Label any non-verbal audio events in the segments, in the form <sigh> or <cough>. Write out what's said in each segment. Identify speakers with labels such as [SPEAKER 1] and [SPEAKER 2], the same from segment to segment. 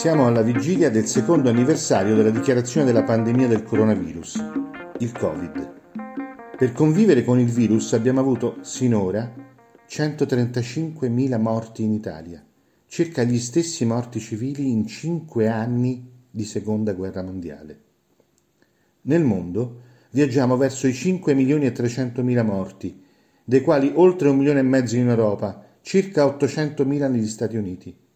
[SPEAKER 1] Siamo alla vigilia del secondo anniversario della dichiarazione della pandemia del coronavirus, il Covid. Per convivere con il virus abbiamo avuto sinora 135.000 morti in Italia, circa gli stessi morti civili in cinque anni di seconda guerra mondiale. Nel mondo viaggiamo verso i 5 milioni e 300 mila morti, dei quali oltre un milione e mezzo in Europa, circa 800 mila negli Stati Uniti.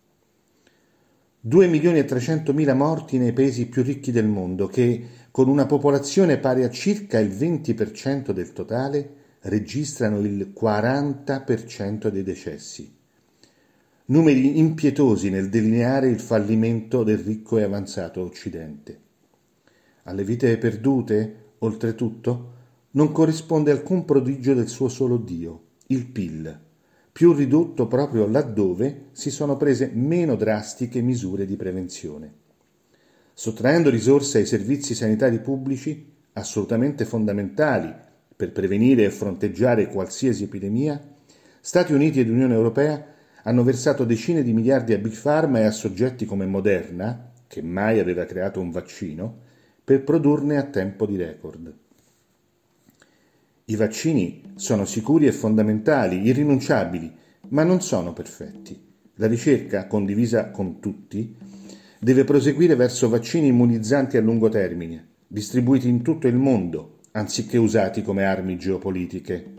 [SPEAKER 1] 2 milioni e 300 mila morti nei paesi più ricchi del mondo, che, con una popolazione pari a circa il 20% del totale, registrano il 40% dei decessi. Numeri impietosi nel delineare il fallimento del ricco e avanzato Occidente. Alle vite perdute, oltretutto, non corrisponde alcun prodigio del suo solo Dio, il PIL, più ridotto proprio laddove si sono prese meno drastiche misure di prevenzione. Sottraendo risorse ai servizi sanitari pubblici, assolutamente fondamentali per prevenire e fronteggiare qualsiasi epidemia, Stati Uniti ed Unione Europea hanno versato decine di miliardi a Big Pharma e a soggetti come Moderna, che mai aveva creato un vaccino, per produrne a tempo di record. I vaccini sono sicuri e fondamentali, irrinunciabili, ma non sono perfetti. La ricerca, condivisa con tutti, deve proseguire verso vaccini immunizzanti a lungo termine, distribuiti in tutto il mondo, anziché usati come armi geopolitiche.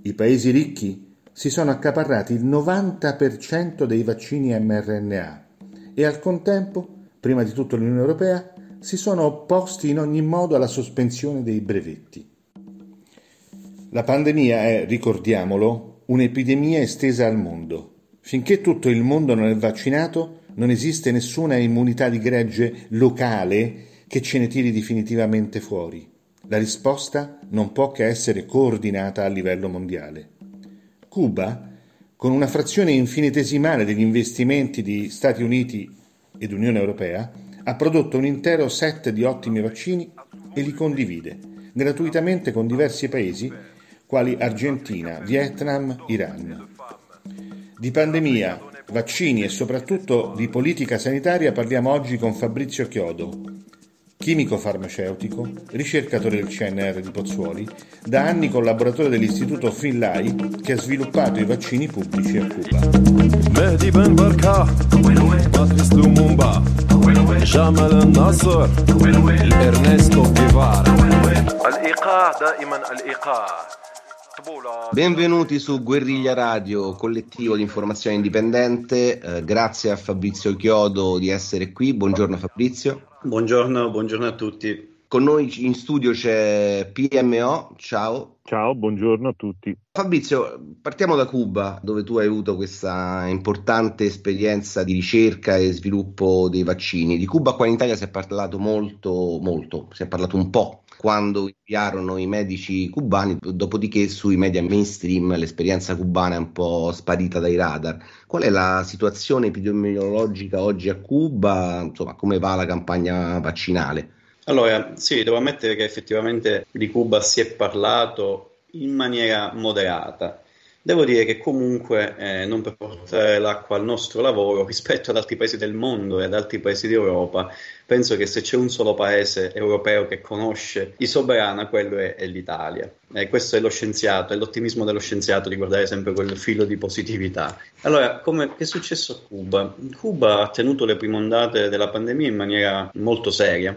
[SPEAKER 1] I paesi ricchi si sono accaparrati il 90% dei vaccini mRNA e al contempo, prima di tutto l'Unione Europea, si sono opposti in ogni modo alla sospensione dei brevetti. La pandemia è, ricordiamolo, un'epidemia estesa al mondo. Finché tutto il mondo non è vaccinato, non esiste nessuna immunità di gregge locale che ce ne tiri definitivamente fuori. La risposta non può che essere coordinata a livello mondiale. Cuba, con una frazione infinitesimale degli investimenti di Stati Uniti ed Unione Europea, ha prodotto un intero set di ottimi vaccini e li condivide gratuitamente con diversi paesi quali Argentina, Vietnam, Iran. Di pandemia, vaccini e soprattutto di politica sanitaria parliamo oggi con Fabrizio Chiodo, chimico farmaceutico, ricercatore del CNR di Pozzuoli, da anni collaboratore dell'Istituto Finlay che ha sviluppato i vaccini pubblici a Cuba. Jamal al-Nasr, Ernesto Guevara. Al-Iqa, daiman al-Iqa. Benvenuti su Guerriglia Radio, collettivo di informazione indipendente. Eh, grazie a Fabrizio Chiodo di essere qui. Buongiorno Fabrizio.
[SPEAKER 2] Buongiorno, buongiorno a tutti.
[SPEAKER 1] Con noi in studio c'è PMO, ciao.
[SPEAKER 3] Ciao, buongiorno a tutti.
[SPEAKER 1] Fabrizio, partiamo da Cuba, dove tu hai avuto questa importante esperienza di ricerca e sviluppo dei vaccini. Di Cuba qua in Italia si è parlato molto, molto, si è parlato un po' quando inviarono i medici cubani, dopodiché sui media mainstream l'esperienza cubana è un po' sparita dai radar. Qual è la situazione epidemiologica oggi a Cuba? Insomma, come va la campagna vaccinale?
[SPEAKER 2] Allora, sì, devo ammettere che effettivamente di Cuba si è parlato in maniera moderata. Devo dire che comunque, eh, non per portare l'acqua al nostro lavoro, <laughs> rispetto ad altri paesi del mondo e ad altri paesi d'Europa, penso che se c'è un solo paese europeo che conosce di soberana, quello è, è l'Italia. E questo è lo scienziato, è l'ottimismo dello scienziato di guardare sempre quel filo di positività. Allora, come, che è successo a Cuba? Cuba ha tenuto le prime ondate della pandemia in maniera molto seria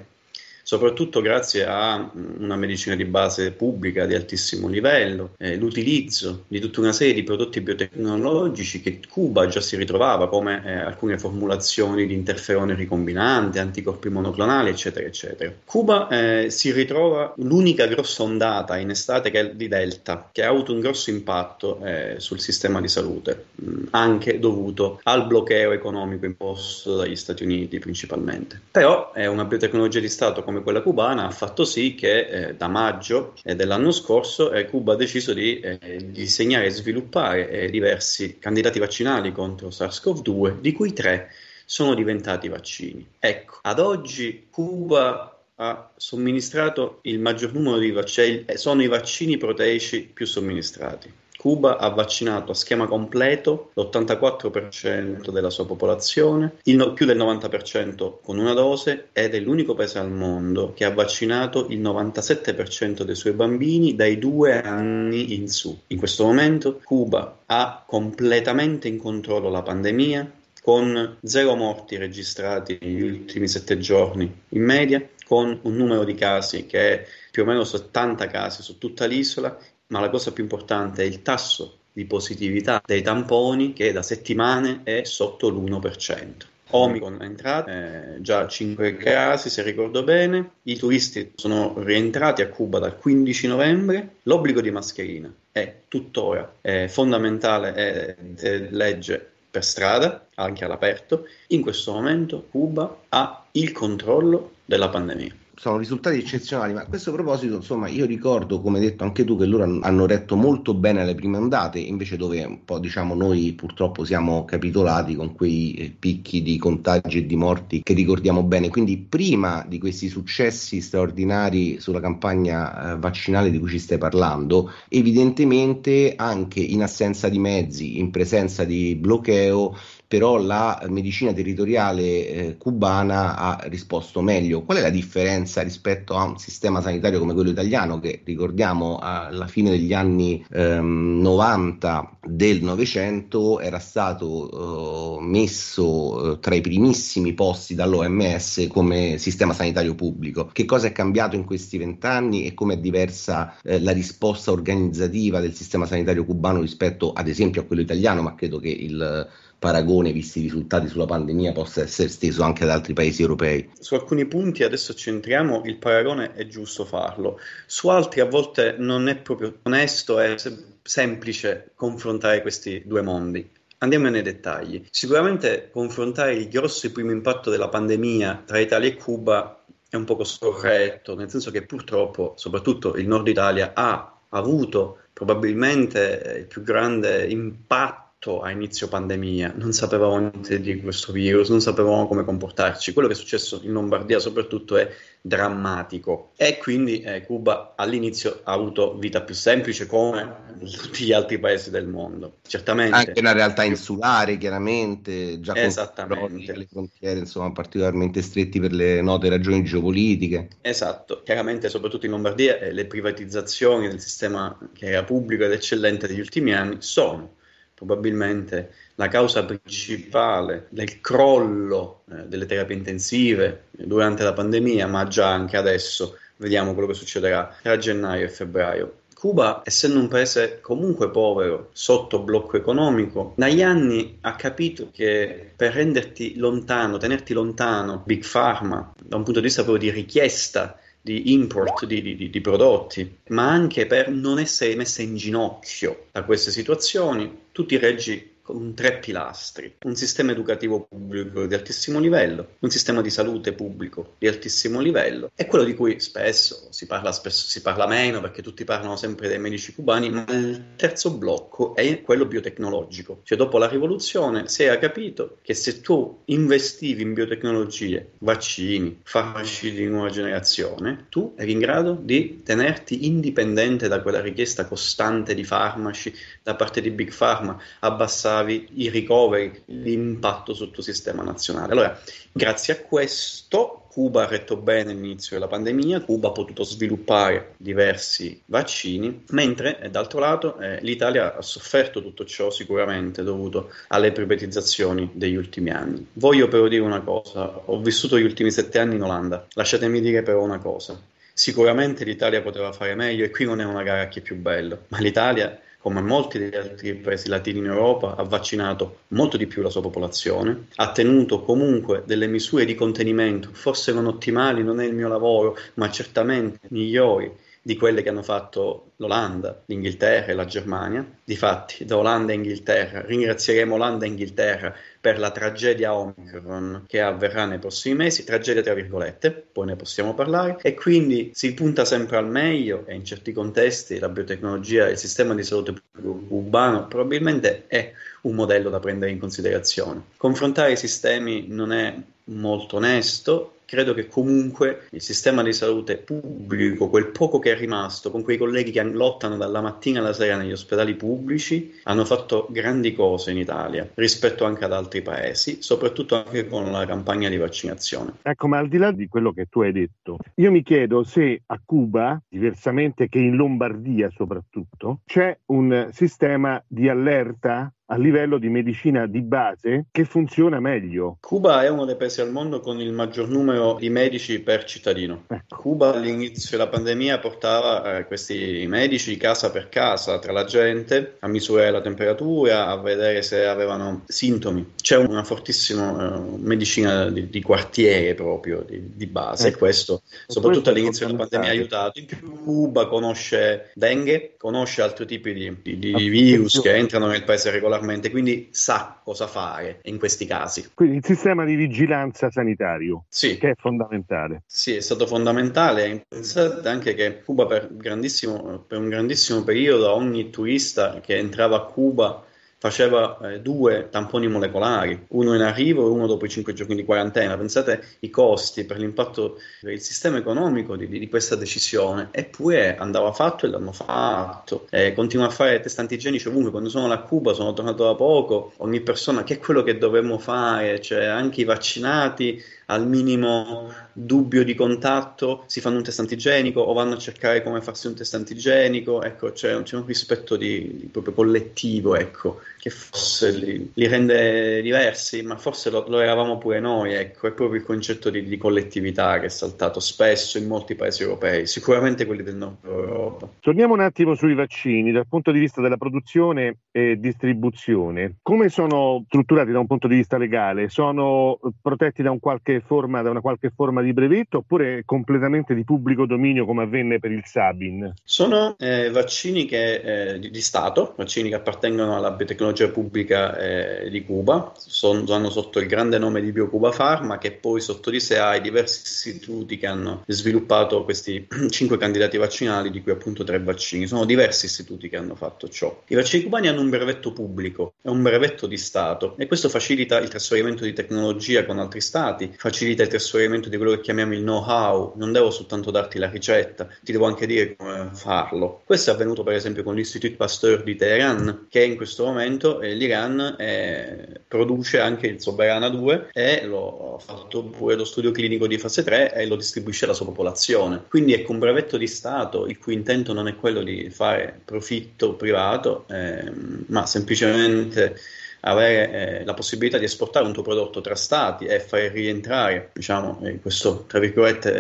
[SPEAKER 2] soprattutto grazie a una medicina di base pubblica di altissimo livello, eh, l'utilizzo di tutta una serie di prodotti biotecnologici che Cuba già si ritrovava, come eh, alcune formulazioni di interferone ricombinante, anticorpi monoclonali, eccetera, eccetera. Cuba eh, si ritrova l'unica grossa ondata in estate che è di Delta, che ha avuto un grosso impatto eh, sul sistema di salute, mm, anche dovuto al bloqueo economico imposto dagli Stati Uniti principalmente. Però è una biotecnologia di Stato come come quella cubana ha fatto sì che eh, da maggio eh, dell'anno scorso eh, Cuba ha deciso di eh, disegnare e sviluppare diversi candidati vaccinali contro SARS-CoV-2, di cui tre sono diventati vaccini. Ecco, ad oggi Cuba ha somministrato il maggior numero di vaccini, sono i vaccini proteici più somministrati. Cuba ha vaccinato a schema completo l'84% della sua popolazione, no, più del 90% con una dose ed è l'unico paese al mondo che ha vaccinato il 97% dei suoi bambini dai due anni in su. In questo momento Cuba ha completamente in controllo la pandemia, con zero morti registrati negli ultimi sette giorni in media, con un numero di casi che è più o meno 70 casi su tutta l'isola ma la cosa più importante è il tasso di positività dei tamponi che da settimane è sotto l'1%. Omicron è entrato, eh, già 5 casi se ricordo bene, i turisti sono rientrati a Cuba dal 15 novembre, l'obbligo di mascherina è tuttora è fondamentale, è, è legge per strada, anche all'aperto, in questo momento Cuba ha il controllo della pandemia
[SPEAKER 3] sono risultati eccezionali, ma a questo proposito, insomma, io ricordo, come detto anche tu, che loro hanno retto molto bene le prime ondate, invece dove un po', diciamo, noi purtroppo siamo capitolati con quei eh, picchi di contagi e di morti che ricordiamo bene. Quindi prima di questi successi straordinari sulla campagna eh, vaccinale di cui ci stai parlando, evidentemente anche in assenza di mezzi, in presenza di bloqueo, però la medicina territoriale eh, cubana ha risposto meglio. Qual è la differenza rispetto a un sistema sanitario come quello italiano che ricordiamo alla fine degli anni ehm, 90 del Novecento era stato eh, messo eh, tra i primissimi posti dall'OMS come sistema sanitario pubblico? Che cosa è cambiato in questi vent'anni e come è diversa eh, la risposta organizzativa del sistema sanitario cubano rispetto ad esempio a quello italiano, ma credo che il paragone, visti i risultati sulla pandemia, possa essere esteso anche ad altri paesi europei?
[SPEAKER 2] Su alcuni punti adesso centriamo, il paragone è giusto farlo, su altri a volte non è proprio onesto e semplice confrontare questi due mondi. Andiamo nei dettagli. Sicuramente confrontare il grosso primo impatto della pandemia tra Italia e Cuba è un poco scorretto, nel senso che purtroppo, soprattutto il nord Italia, ha avuto probabilmente il più grande impatto a inizio pandemia, non sapevamo niente di questo virus, non sapevamo come comportarci. Quello che è successo in Lombardia soprattutto è drammatico e quindi eh, Cuba all'inizio ha avuto vita più semplice come tutti gli altri paesi del mondo. Certamente
[SPEAKER 3] anche una realtà insulare, chiaramente, già con le frontiere insomma particolarmente stretti per le note ragioni geopolitiche.
[SPEAKER 2] Esatto, chiaramente soprattutto in Lombardia eh, le privatizzazioni del sistema che era pubblico ed eccellente degli ultimi anni sono probabilmente la causa principale del crollo eh, delle terapie intensive durante la pandemia, ma già anche adesso vediamo quello che succederà tra gennaio e febbraio. Cuba, essendo un paese comunque povero, sotto blocco economico, negli anni ha capito che per renderti lontano, tenerti lontano Big Pharma, da un punto di vista proprio di richiesta di import di, di, di, prodotti, ma anche per non essere messa in ginocchio da queste situazioni, tutti i reggi con tre pilastri, un sistema educativo pubblico di altissimo livello, un sistema di salute pubblico di altissimo livello e quello di cui spesso si parla, spesso si parla meno perché tutti parlano sempre dei medici cubani, ma il terzo blocco è quello biotecnologico, cioè dopo la rivoluzione si era capito che se tu investivi in biotecnologie, vaccini, farmaci di nuova generazione, tu eri in grado di tenerti indipendente da quella richiesta costante di farmaci da parte di Big Pharma, abbassare aumentavi i ricoveri, l'impatto sul tuo sistema nazionale. Allora, grazie a questo, Cuba ha retto bene l'inizio della pandemia, Cuba ha potuto sviluppare diversi vaccini, mentre eh, d'altro lato eh, l'Italia ha sofferto tutto ciò sicuramente dovuto alle privatizzazioni degli ultimi anni. Voglio però dire una cosa, ho vissuto gli ultimi sette anni in Olanda, lasciatemi dire però una cosa. Sicuramente l'Italia poteva fare meglio e qui non è una gara a chi è più bello, ma l'Italia come molti degli altri paesi latini in Europa, ha vaccinato molto di più la sua popolazione, ha tenuto comunque delle misure di contenimento, forse non ottimali, non è il mio lavoro, ma certamente migliori di quelle che hanno fatto l'Olanda, l'Inghilterra e la Germania. Difatti, da Olanda e Inghilterra ringrazieremo Olanda e Inghilterra per la tragedia Omicron che avverrà nei prossimi mesi, tragedia tra virgolette, poi ne possiamo parlare, e quindi si punta sempre al meglio e in certi contesti la biotecnologia e il sistema di salute urbano probabilmente è un modello da prendere in considerazione. Confrontare i sistemi non è molto onesto, credo che comunque il sistema di salute pubblico, quel poco che è rimasto, con quei colleghi che lottano dalla mattina alla sera negli ospedali pubblici, hanno fatto grandi cose in Italia rispetto anche ad altri paesi, soprattutto anche con la campagna di vaccinazione.
[SPEAKER 4] Ecco, ma al di là di quello che tu hai detto, io mi chiedo se a Cuba, diversamente che in Lombardia soprattutto, c'è un sistema di allerta a livello di medicina di base che funziona meglio.
[SPEAKER 2] Cuba è uno dei paesi al mondo con il maggior numero di medici per cittadino. Ecco. Cuba all'inizio della pandemia portava eh, questi medici casa per casa tra la gente a misurare la temperatura, a vedere se avevano sintomi. C'è una fortissima eh, medicina di, di, quartiere proprio, di, di base, ecco. e questo soprattutto all'inizio della pandemia ha aiutato. In più Cuba conosce dengue, conosce altri tipi di, di virus che entrano nel paese regolarmente regolarmente, quindi sa cosa fare in questi casi.
[SPEAKER 4] Quindi il sistema di vigilanza sanitario,
[SPEAKER 2] sì.
[SPEAKER 4] che è fondamentale.
[SPEAKER 2] Sì, è stato fondamentale. Pensate anche che Cuba per, per un grandissimo periodo ogni turista che entrava a Cuba faceva eh, due tamponi molecolari, uno in arrivo e uno dopo i cinque giorni di quarantena. Pensate i costi per l'impatto per il sistema economico di, di, questa decisione, eppure andava fatto e l'hanno fatto. Eh, continua a fare test antigenici ovunque. Quando sono a Cuba, sono tornato da poco, ogni persona, che è quello che dovremmo fare, cioè anche i vaccinati al minimo dubbio di contatto si fanno un test antigenico o vanno a cercare come farsi un test antigenico, ecco, c'è, c'è un rispetto di, di proprio collettivo, ecco, che forse li, li rende diversi, ma forse lo, lo, eravamo pure noi, ecco, è proprio il concetto di, di, collettività che è saltato spesso in molti paesi europei, sicuramente quelli del nord Europa.
[SPEAKER 4] Torniamo un attimo sui vaccini, dal punto di vista della produzione e distribuzione, come sono strutturati da un punto di vista legale? Sono protetti da, un qualche forma, da una qualche forma di brevetto oppure completamente di pubblico dominio come avvenne per il Sabin?
[SPEAKER 2] Sono eh, vaccini che, eh, di, di, Stato, vaccini che appartengono alla biotecnologia pubblica eh, di Cuba, sono, hanno sotto il grande nome di BioCuba Pharma che poi sotto di sé ha i diversi istituti che hanno sviluppato questi <clears throat> cinque candidati vaccinali di cui appunto tre vaccini. Sono diversi istituti che hanno fatto ciò. I vaccini cubani hanno un brevetto pubblico, è un brevetto di Stato e questo facilita il trasferimento di tecnologia con altri stati, facilita il trasferimento di quello che chiamiamo il know-how, non devo soltanto darti la ricetta, ti devo anche dire come farlo. Questo è avvenuto per esempio con l'Institut Pasteur di Teheran, che in questo momento eh, l'Iran eh, produce anche il Soberana 2 e lo, ha fatto pure lo studio clinico di fase 3 e lo distribuisce alla sua popolazione. Quindi è un brevetto di Stato il cui intento non è quello di fare profitto privato, eh, ma semplicemente avere eh, la possibilità di esportare un tuo prodotto tra stati e fare rientrare diciamo, eh, questo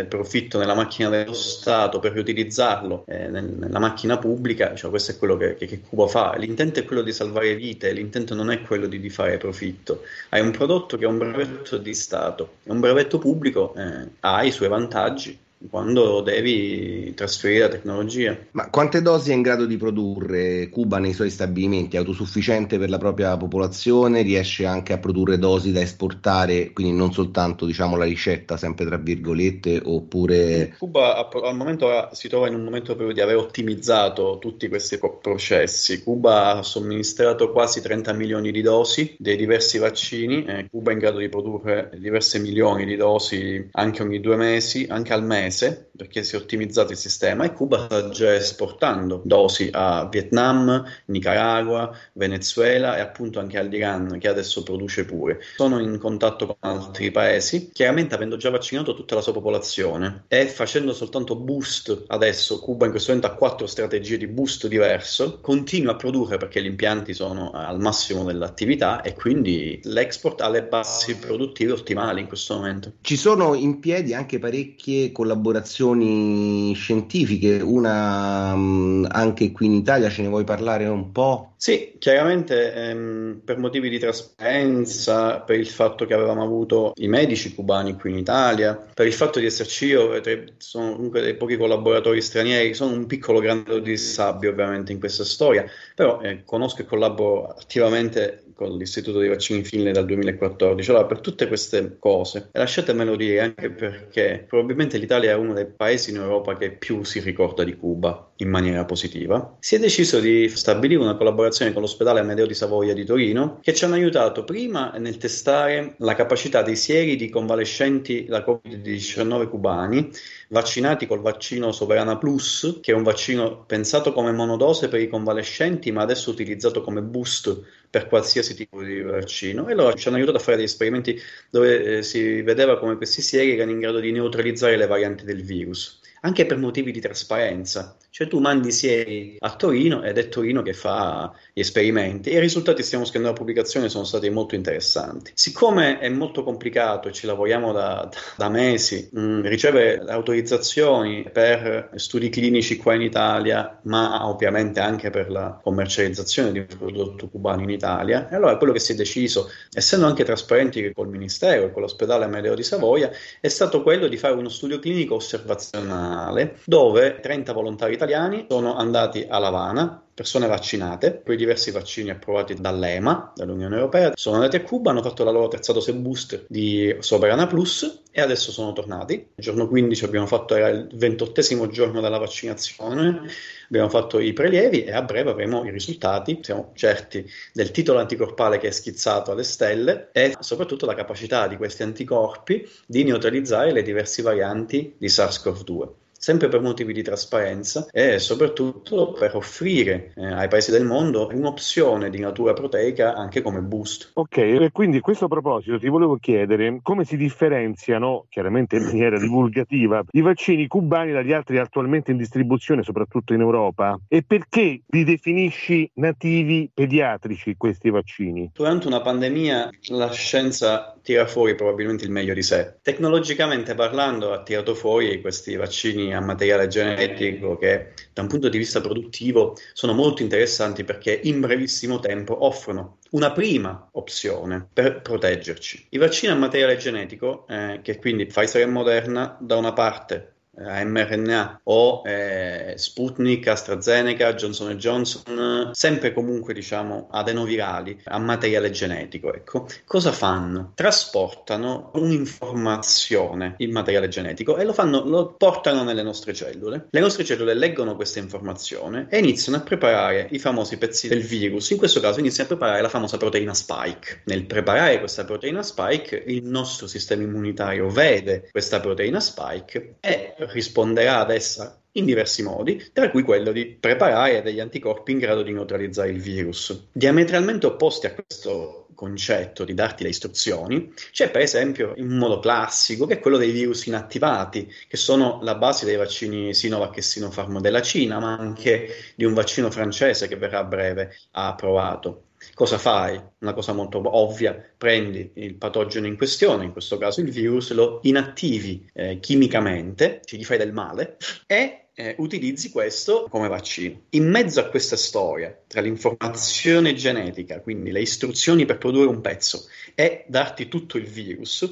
[SPEAKER 2] profitto nella macchina dello Stato per riutilizzarlo eh, nel, nella macchina pubblica, cioè, questo è quello che, che, che, Cuba fa. L'intento è quello di salvare vite, l'intento non è quello di, di fare profitto. Hai un prodotto che è un brevetto di Stato, è un brevetto pubblico, eh, ha i suoi vantaggi quando devi trasferire la tecnologia.
[SPEAKER 3] Ma quante dosi è in grado di produrre Cuba nei suoi stabilimenti? È autosufficiente per la propria popolazione? Riesce anche a produrre dosi da esportare, quindi non soltanto diciamo la ricetta, sempre tra virgolette, oppure...
[SPEAKER 2] Cuba al momento si trova in un momento proprio di aver ottimizzato tutti questi processi. Cuba ha somministrato quasi 30 milioni di dosi dei diversi vaccini, eh, Cuba è in grado di produrre diverse milioni di dosi anche ogni due mesi, anche al mese mese perché si è ottimizzato il sistema e Cuba sta già esportando dosi a Vietnam, Nicaragua, Venezuela e appunto anche all'Iran che adesso produce pure. Sono in contatto con altri paesi, chiaramente avendo già vaccinato tutta la sua popolazione e facendo soltanto boost adesso, Cuba in questo momento ha quattro strategie di boost diverso, continua a produrre perché gli impianti sono al massimo dell'attività e quindi l'export ha le basi produttive ottimali in questo momento.
[SPEAKER 3] Ci sono in piedi anche parecchie collaborazioni collaborazioni scientifiche, una mm, anche qui in Italia, ce ne vuoi parlare un po'?
[SPEAKER 2] Sì, chiaramente ehm, per motivi di trasparenza, per il fatto che avevamo avuto i medici cubani qui in Italia, per il fatto di esserci io, sono comunque dei pochi collaboratori stranieri, sono un piccolo grano di sabbia ovviamente in questa storia, però eh, conosco e collaboro attivamente con l'Istituto dei Vaccini Finlay dal 2014. Allora, per tutte queste cose, lasciatemelo dire anche perché probabilmente l'Italia è uno dei paesi in Europa che più si ricorda di Cuba in maniera positiva, si è deciso di stabilire una collaborazione con l'ospedale Amedeo di Savoia di Torino che ci hanno aiutato prima nel testare la capacità dei sieri di convalescenti da Covid-19 cubani vaccinati col vaccino Soverana Plus, che è un vaccino pensato come monodose per i convalescenti, ma adesso utilizzato come boost per qualsiasi tipo di vaccino. E allora ci hanno aiutato a fare degli esperimenti dove eh, si vedeva come questi sieri erano in grado di neutralizzare le varianti del virus, anche per motivi di trasparenza. Cioè tu mandi sieri a Torino ed è Torino che fa gli esperimenti e i risultati stiamo scrivendo la pubblicazione sono stati molto interessanti. Siccome è molto complicato e ci lavoriamo da, da mesi, mh, mm, riceve autorizzazioni per studi clinici qua in Italia, ma ovviamente anche per la commercializzazione di un prodotto cubano in Italia. E allora quello che si è deciso, essendo anche trasparenti col Ministero e con l'ospedale Amedeo di Savoia, è stato quello di fare uno studio clinico osservazionale dove 30 volontari italiani sono andati a Lavana persone vaccinate, quei diversi vaccini approvati dall'EMA, dall'Unione Europea, sono andati a Cuba, hanno fatto la loro terza dose boost di Soberana Plus e adesso sono tornati. Il giorno 15 abbiamo fatto, era il ventottesimo giorno della vaccinazione, abbiamo fatto i prelievi e a breve avremo i risultati, siamo certi del titolo anticorpale che è schizzato alle stelle e soprattutto la capacità di questi anticorpi di neutralizzare le diverse varianti di SARS-CoV-2 sempre per motivi di trasparenza e soprattutto per offrire eh, ai paesi del mondo un'opzione di natura proteica anche come boost.
[SPEAKER 4] Ok, e quindi a questo proposito ti volevo chiedere come si differenziano, chiaramente in maniera divulgativa, i vaccini cubani dagli altri attualmente in distribuzione, soprattutto in Europa, e perché li definisci nativi pediatrici questi vaccini?
[SPEAKER 2] Durante una pandemia la scienza tira fuori probabilmente il meglio di sé. Tecnologicamente parlando ha tirato fuori questi vaccini a materiale genetico che da un punto di vista produttivo sono molto interessanti perché in brevissimo tempo offrono una prima opzione per proteggerci. I vaccini a materiale genetico, eh, che quindi Pfizer e Moderna da una parte mRNA o eh, Sputnik, AstraZeneca, Johnson Johnson, sempre comunque diciamo adenovirali a materiale genetico. Ecco. Cosa fanno? Trasportano un'informazione, il materiale genetico, e lo, fanno, lo portano nelle nostre cellule. Le nostre cellule leggono questa informazione e iniziano a preparare i famosi pezzi del virus. In questo caso iniziano a preparare la famosa proteina spike. Nel preparare questa proteina spike, il nostro sistema immunitario vede questa proteina spike e risponderà ad essa in diversi modi, tra cui quello di preparare degli anticorpi in grado di neutralizzare il virus. Diametralmente opposti a questo concetto di darti le istruzioni, c'è per esempio un modo classico che è quello dei virus inattivati, che sono la base dei vaccini Sinovac e Sinopharm della Cina, ma anche di un vaccino francese che verrà a breve approvato. Cosa fai? Una cosa molto ovvia, prendi il patogeno in questione, in questo caso il virus, lo inattivi eh, chimicamente, ci gli fai del male e eh, utilizzi questo come vaccino. In mezzo a questa storia, tra l'informazione genetica, quindi le istruzioni per produrre un pezzo, e darti tutto il virus,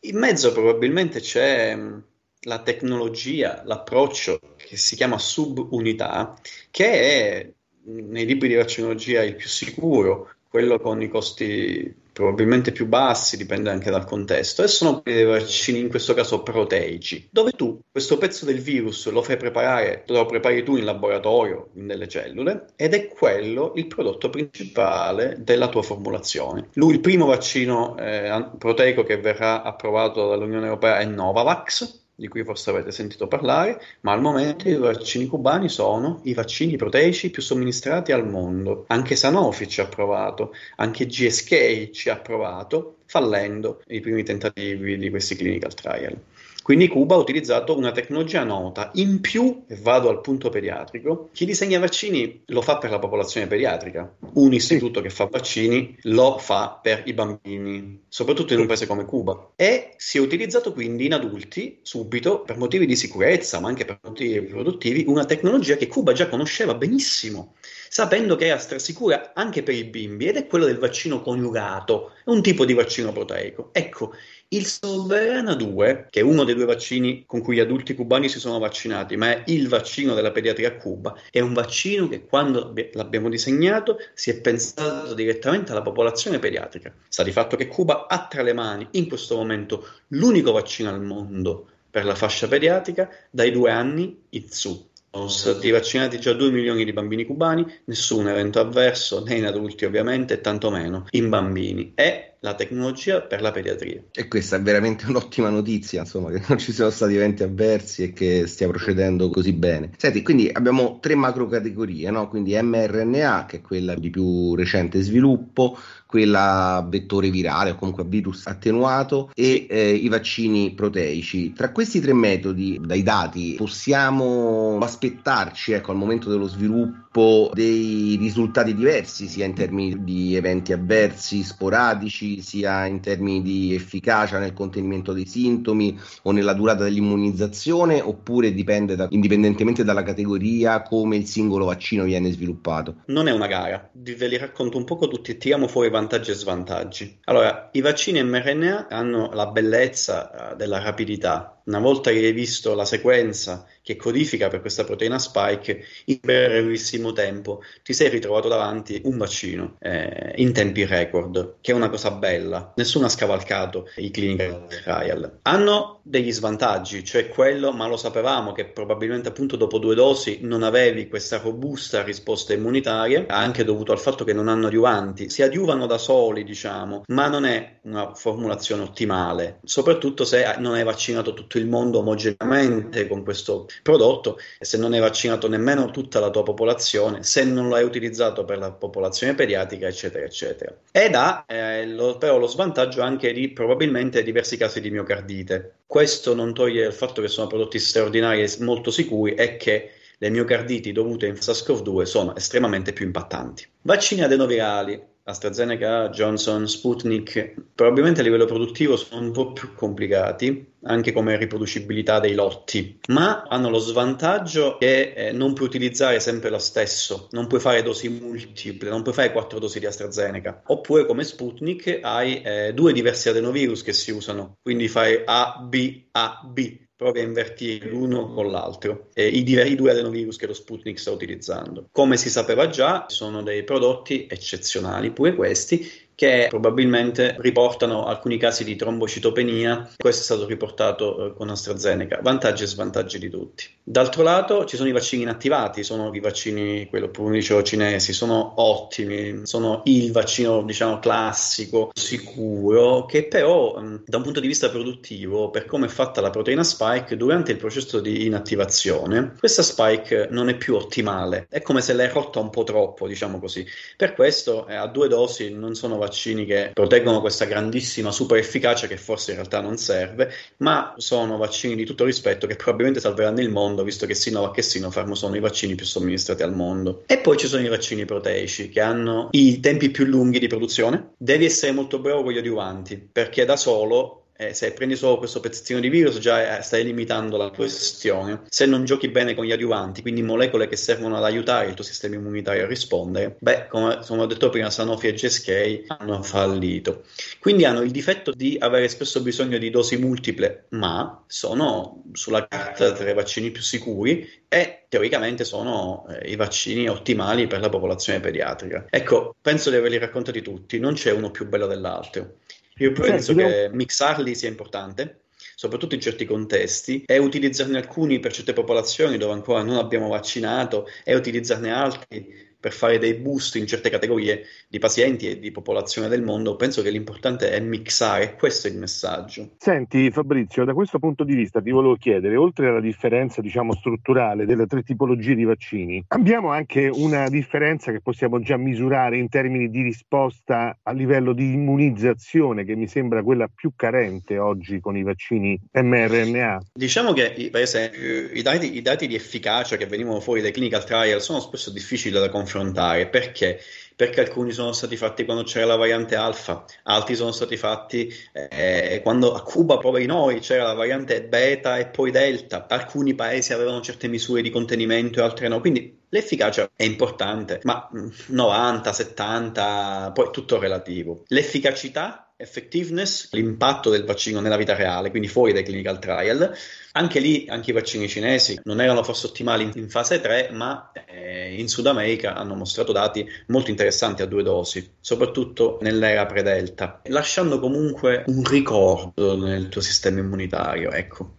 [SPEAKER 2] in mezzo probabilmente c'è mm, la tecnologia, l'approccio che si chiama subunità, che è nei libri di vaccinologia il più sicuro, quello con i costi probabilmente più bassi, dipende anche dal contesto, e sono dei vaccini in questo caso proteici, dove tu questo pezzo del virus lo fai preparare, lo prepari tu in laboratorio, in delle cellule, ed è quello il prodotto principale della tua formulazione. Lui, il primo vaccino eh, proteico che verrà approvato dall'Unione Europea è Novavax, di cui forse avete sentito parlare, ma al momento i vaccini cubani sono i vaccini proteici più somministrati al mondo. Anche Sanofi ci ha provato, anche GSK ci ha provato, fallendo i primi tentativi di questi clinical trial. Quindi Cuba ha utilizzato una tecnologia nota. In più, e vado al punto pediatrico, chi disegna vaccini lo fa per la popolazione pediatrica. Un istituto che fa vaccini lo fa per i bambini, soprattutto in un paese come Cuba. E si è utilizzato quindi in adulti, subito, per motivi di sicurezza, ma anche per motivi produttivi, una tecnologia che Cuba già conosceva benissimo sapendo che era strasicura anche per i bimbi ed è quello del vaccino coniugato, un tipo di vaccino proteico. Ecco, il Solverana 2, che è uno dei due vaccini con cui gli adulti cubani si sono vaccinati, ma è il vaccino della pediatria a Cuba, è un vaccino che quando l'abbiamo disegnato si è pensato direttamente alla popolazione pediatrica. Sta di fatto che Cuba ha tra le mani in questo momento l'unico vaccino al mondo per la fascia pediatrica dai due anni in su sono stati vaccinati già 2 milioni di bambini cubani, nessun evento avverso, né in adulti ovviamente, tantomeno in bambini. E la tecnologia per la pediatria.
[SPEAKER 3] E questa è veramente un'ottima notizia, insomma, che non ci siano stati eventi avversi e che stia procedendo così bene. Senti, quindi abbiamo tre macro categorie, no? Quindi mRNA, che è quella di più recente sviluppo, quella vettore virale o comunque virus attenuato e eh, i vaccini proteici. Tra questi tre metodi, dai dati, possiamo aspettarci ecco, al momento dello sviluppo dei risultati diversi, sia in termini di eventi avversi sporadici, sia in termini di efficacia nel contenimento dei sintomi o nella durata dell'immunizzazione, oppure dipende da, indipendentemente dalla categoria come il singolo vaccino viene sviluppato?
[SPEAKER 2] Non è una gara, ve li racconto un poco tutti, tiriamo fuori vantaggi e svantaggi. Allora, i vaccini mRNA hanno la bellezza eh, della rapidità. Una volta che hai visto la sequenza che codifica per questa proteina spike, in brevissimo tempo ti sei ritrovato davanti un vaccino eh, in tempi record, che è una cosa bella. Nessuno ha scavalcato i clinical trial. Hanno degli svantaggi, cioè quello, ma lo sapevamo che probabilmente appunto dopo due dosi non avevi questa robusta risposta immunitaria, anche dovuto al fatto che non hanno adiuvanti. Si adiuvano da soli, diciamo, ma non è una formulazione ottimale, soprattutto se non hai vaccinato tutto il mondo omogeneamente con questo prodotto se non hai vaccinato nemmeno tutta la tua popolazione, se non lo hai utilizzato per la popolazione pediatrica, eccetera, eccetera. Ed ha eh, lo, però lo svantaggio anche di probabilmente diversi casi di miocardite. Questo non toglie il fatto che sono prodotti straordinari e molto sicuri e che le miocarditi dovute in SARS-CoV-2 sono estremamente più impattanti. Vaccini adenovirali. AstraZeneca, Johnson, Sputnik, probabilmente a livello produttivo sono un po' più complicati, anche come riproducibilità dei lotti, ma hanno lo svantaggio che eh, non puoi utilizzare sempre lo stesso, non puoi fare dosi multiple, non puoi fare quattro dosi di AstraZeneca, oppure come Sputnik hai eh, due diversi adenovirus che si usano, quindi fai A, B, A, B, provi a invertire l'uno con l'altro, e i, i due adenovirus che lo Sputnik sta utilizzando. Come si sapeva già, sono dei prodotti eccezionali, pure questi, che probabilmente riportano alcuni casi di trombocitopenia. Questo è stato riportato eh, con AstraZeneca. Vantaggi e svantaggi di tutti. D'altro lato ci sono i vaccini inattivati, sono i vaccini, quello appunto dicevo cinesi, sono ottimi, sono il vaccino diciamo classico, sicuro, che però da un punto di vista produttivo, per come è fatta la proteina spike, durante il processo di inattivazione, questa spike non è più ottimale, è come se l'hai rotta un po' troppo, diciamo così. Per questo eh, a due dosi non sono vaccini che proteggono questa grandissima super efficacia che forse in realtà non serve, ma sono vaccini di tutto rispetto che probabilmente salveranno il mondo visto che Sinovac e Sinopharm sono i vaccini più somministrati al mondo. E poi ci sono i vaccini proteici che hanno i tempi più lunghi di produzione. Devi essere molto bravo con gli adiuvanti, perché da solo eh, se prendi solo questo pezzettino di virus già eh, stai limitando la questione. Se non giochi bene con gli adiuvanti, quindi molecole che servono ad aiutare il tuo sistema immunitario a rispondere, beh, come, come ho detto prima, Sanofi e GSK hanno fallito. Quindi hanno il difetto di avere spesso bisogno di dosi multiple, ma sono sulla carta tra i vaccini più sicuri e teoricamente sono eh, i vaccini ottimali per la popolazione pediatrica. Ecco, penso di averli raccontati tutti, non c'è uno più bello dell'altro. Io penso che mixarli sia importante, soprattutto in certi contesti, e utilizzarne alcuni per certe popolazioni dove ancora non abbiamo vaccinato e utilizzarne altri per fare dei boost in certe categorie di pazienti e di popolazione del mondo, penso che l'importante è mixare, questo è il messaggio.
[SPEAKER 4] Senti Fabrizio, da questo punto di vista ti volevo chiedere, oltre alla differenza diciamo strutturale delle tre tipologie di vaccini, abbiamo anche una differenza che possiamo già misurare in termini di risposta a livello di immunizzazione, che mi sembra quella più carente oggi con i vaccini mRNA?
[SPEAKER 2] Diciamo che per esempio i dati, i dati di efficacia che venivano fuori dai clinical trial sono spesso difficili da confrontare confrontare. Perché? Perché alcuni sono stati fatti quando c'era la variante alfa, altri sono stati fatti eh, quando a Cuba, proprio noi, c'era la variante beta e poi delta. Alcuni paesi avevano certe misure di contenimento e altre no. Quindi l'efficacia è importante, ma 90, mm, 70, poi tutto relativo. L'efficacità effectiveness, l'impatto del vaccino nella vita reale, quindi fuori dai clinical trial. Anche lì, anche i vaccini cinesi non erano forse ottimali in, fase 3, ma eh, in Sud America hanno mostrato dati molto interessanti a due dosi, soprattutto nell'era pre-delta, lasciando comunque un ricordo nel tuo sistema immunitario. Ecco.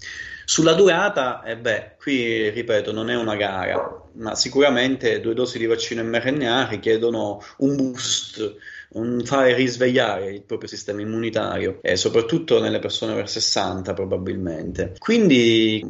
[SPEAKER 2] Sulla durata, eh beh, qui ripeto, non è una gara, ma sicuramente due dosi di vaccino mRNA richiedono un boost, un fare risvegliare il proprio sistema immunitario, e soprattutto nelle persone over 60 probabilmente. Quindi è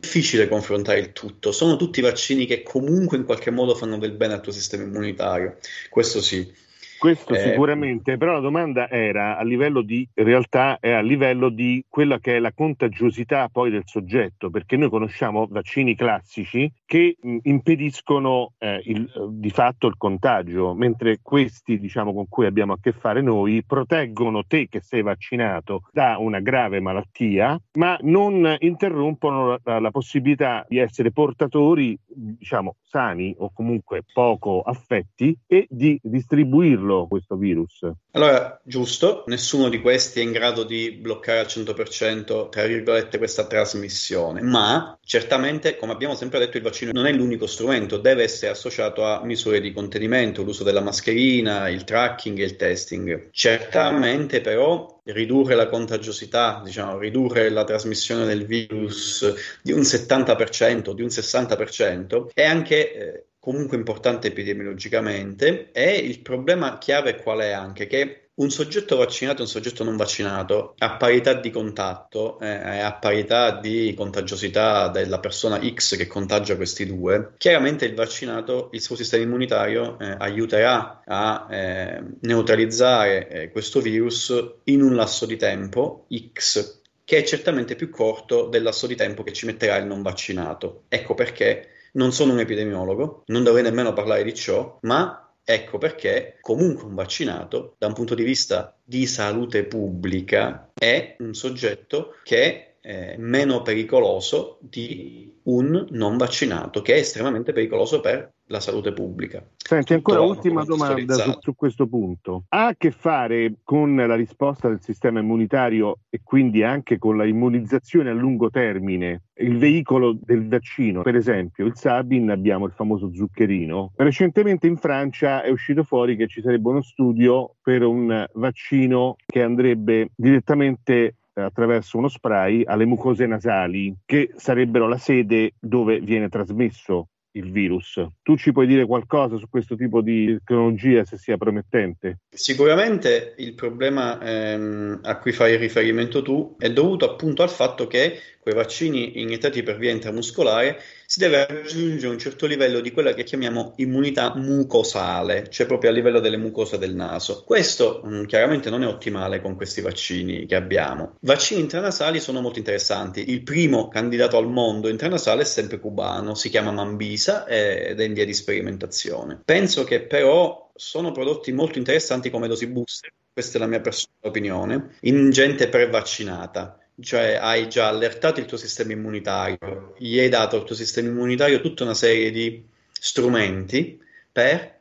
[SPEAKER 2] difficile confrontare il tutto, sono tutti vaccini che comunque in qualche modo fanno del bene al tuo sistema immunitario, questo sì.
[SPEAKER 4] Questo eh, sicuramente, però la domanda era a livello di realtà è a livello di quella che è la contagiosità poi del soggetto, perché noi conosciamo vaccini classici che mh, impediscono eh, il, di fatto il contagio, mentre questi, diciamo, con cui abbiamo a che fare noi, proteggono te che sei vaccinato da una grave malattia, ma non interrompono la, la possibilità di essere portatori, diciamo, sani o comunque poco affetti e di distribuirlo controllarlo questo virus?
[SPEAKER 2] Allora, giusto, nessuno di questi è in grado di bloccare al 100%, tra virgolette, questa trasmissione, ma certamente, come abbiamo sempre detto, il vaccino non è l'unico strumento, deve essere associato a misure di contenimento, l'uso della mascherina, il tracking e il testing. Certamente però ridurre la contagiosità, diciamo, ridurre la trasmissione del virus di un 70%, di un 60%, è anche eh, comunque importante epidemiologicamente e il problema chiave qual è anche che un soggetto vaccinato e un soggetto non vaccinato a parità di contatto e eh, a parità di contagiosità della persona X che contagia questi due, chiaramente il vaccinato, il suo sistema immunitario eh, aiuterà a eh, neutralizzare eh, questo virus in un lasso di tempo X che è certamente più corto del lasso di tempo che ci metterà il non vaccinato. Ecco perché non sono un epidemiologo, non dovrei nemmeno parlare di ciò, ma Ecco perché comunque un vaccinato, da un punto di vista di salute pubblica, è un soggetto che è meno pericoloso di un non vaccinato, che è estremamente pericoloso per la salute pubblica.
[SPEAKER 4] Senti, ancora ultima domanda su, su, questo punto. Ha a che fare con la risposta del sistema immunitario e quindi anche con la immunizzazione a lungo termine? Il veicolo del vaccino, per esempio, il Sabin, abbiamo il famoso zuccherino. Recentemente in Francia è uscito fuori che ci sarebbe uno studio per un vaccino che andrebbe direttamente attraverso uno spray alle mucose nasali, che sarebbero la sede dove viene trasmesso il virus. Tu ci puoi dire qualcosa su questo tipo di tecnologia, se sia promettente?
[SPEAKER 2] Sicuramente il problema ehm, a cui fai riferimento tu è dovuto appunto al fatto che quei vaccini iniettati per via intramuscolare si deve raggiungere un certo livello di quella che chiamiamo immunità mucosale, cioè proprio a livello delle mucose del naso. Questo mh, mm, chiaramente non è ottimale con questi vaccini che abbiamo. Vaccini intranasali sono molto interessanti. Il primo candidato al mondo intranasale è sempre cubano, si chiama Mambisa ed è in via di sperimentazione. Penso che però sono prodotti molto interessanti come dosi booster, questa è la mia personale opinione, in gente prevaccinata cioè hai già allertato il tuo sistema immunitario, gli hai dato al tuo sistema immunitario tutta una serie di strumenti per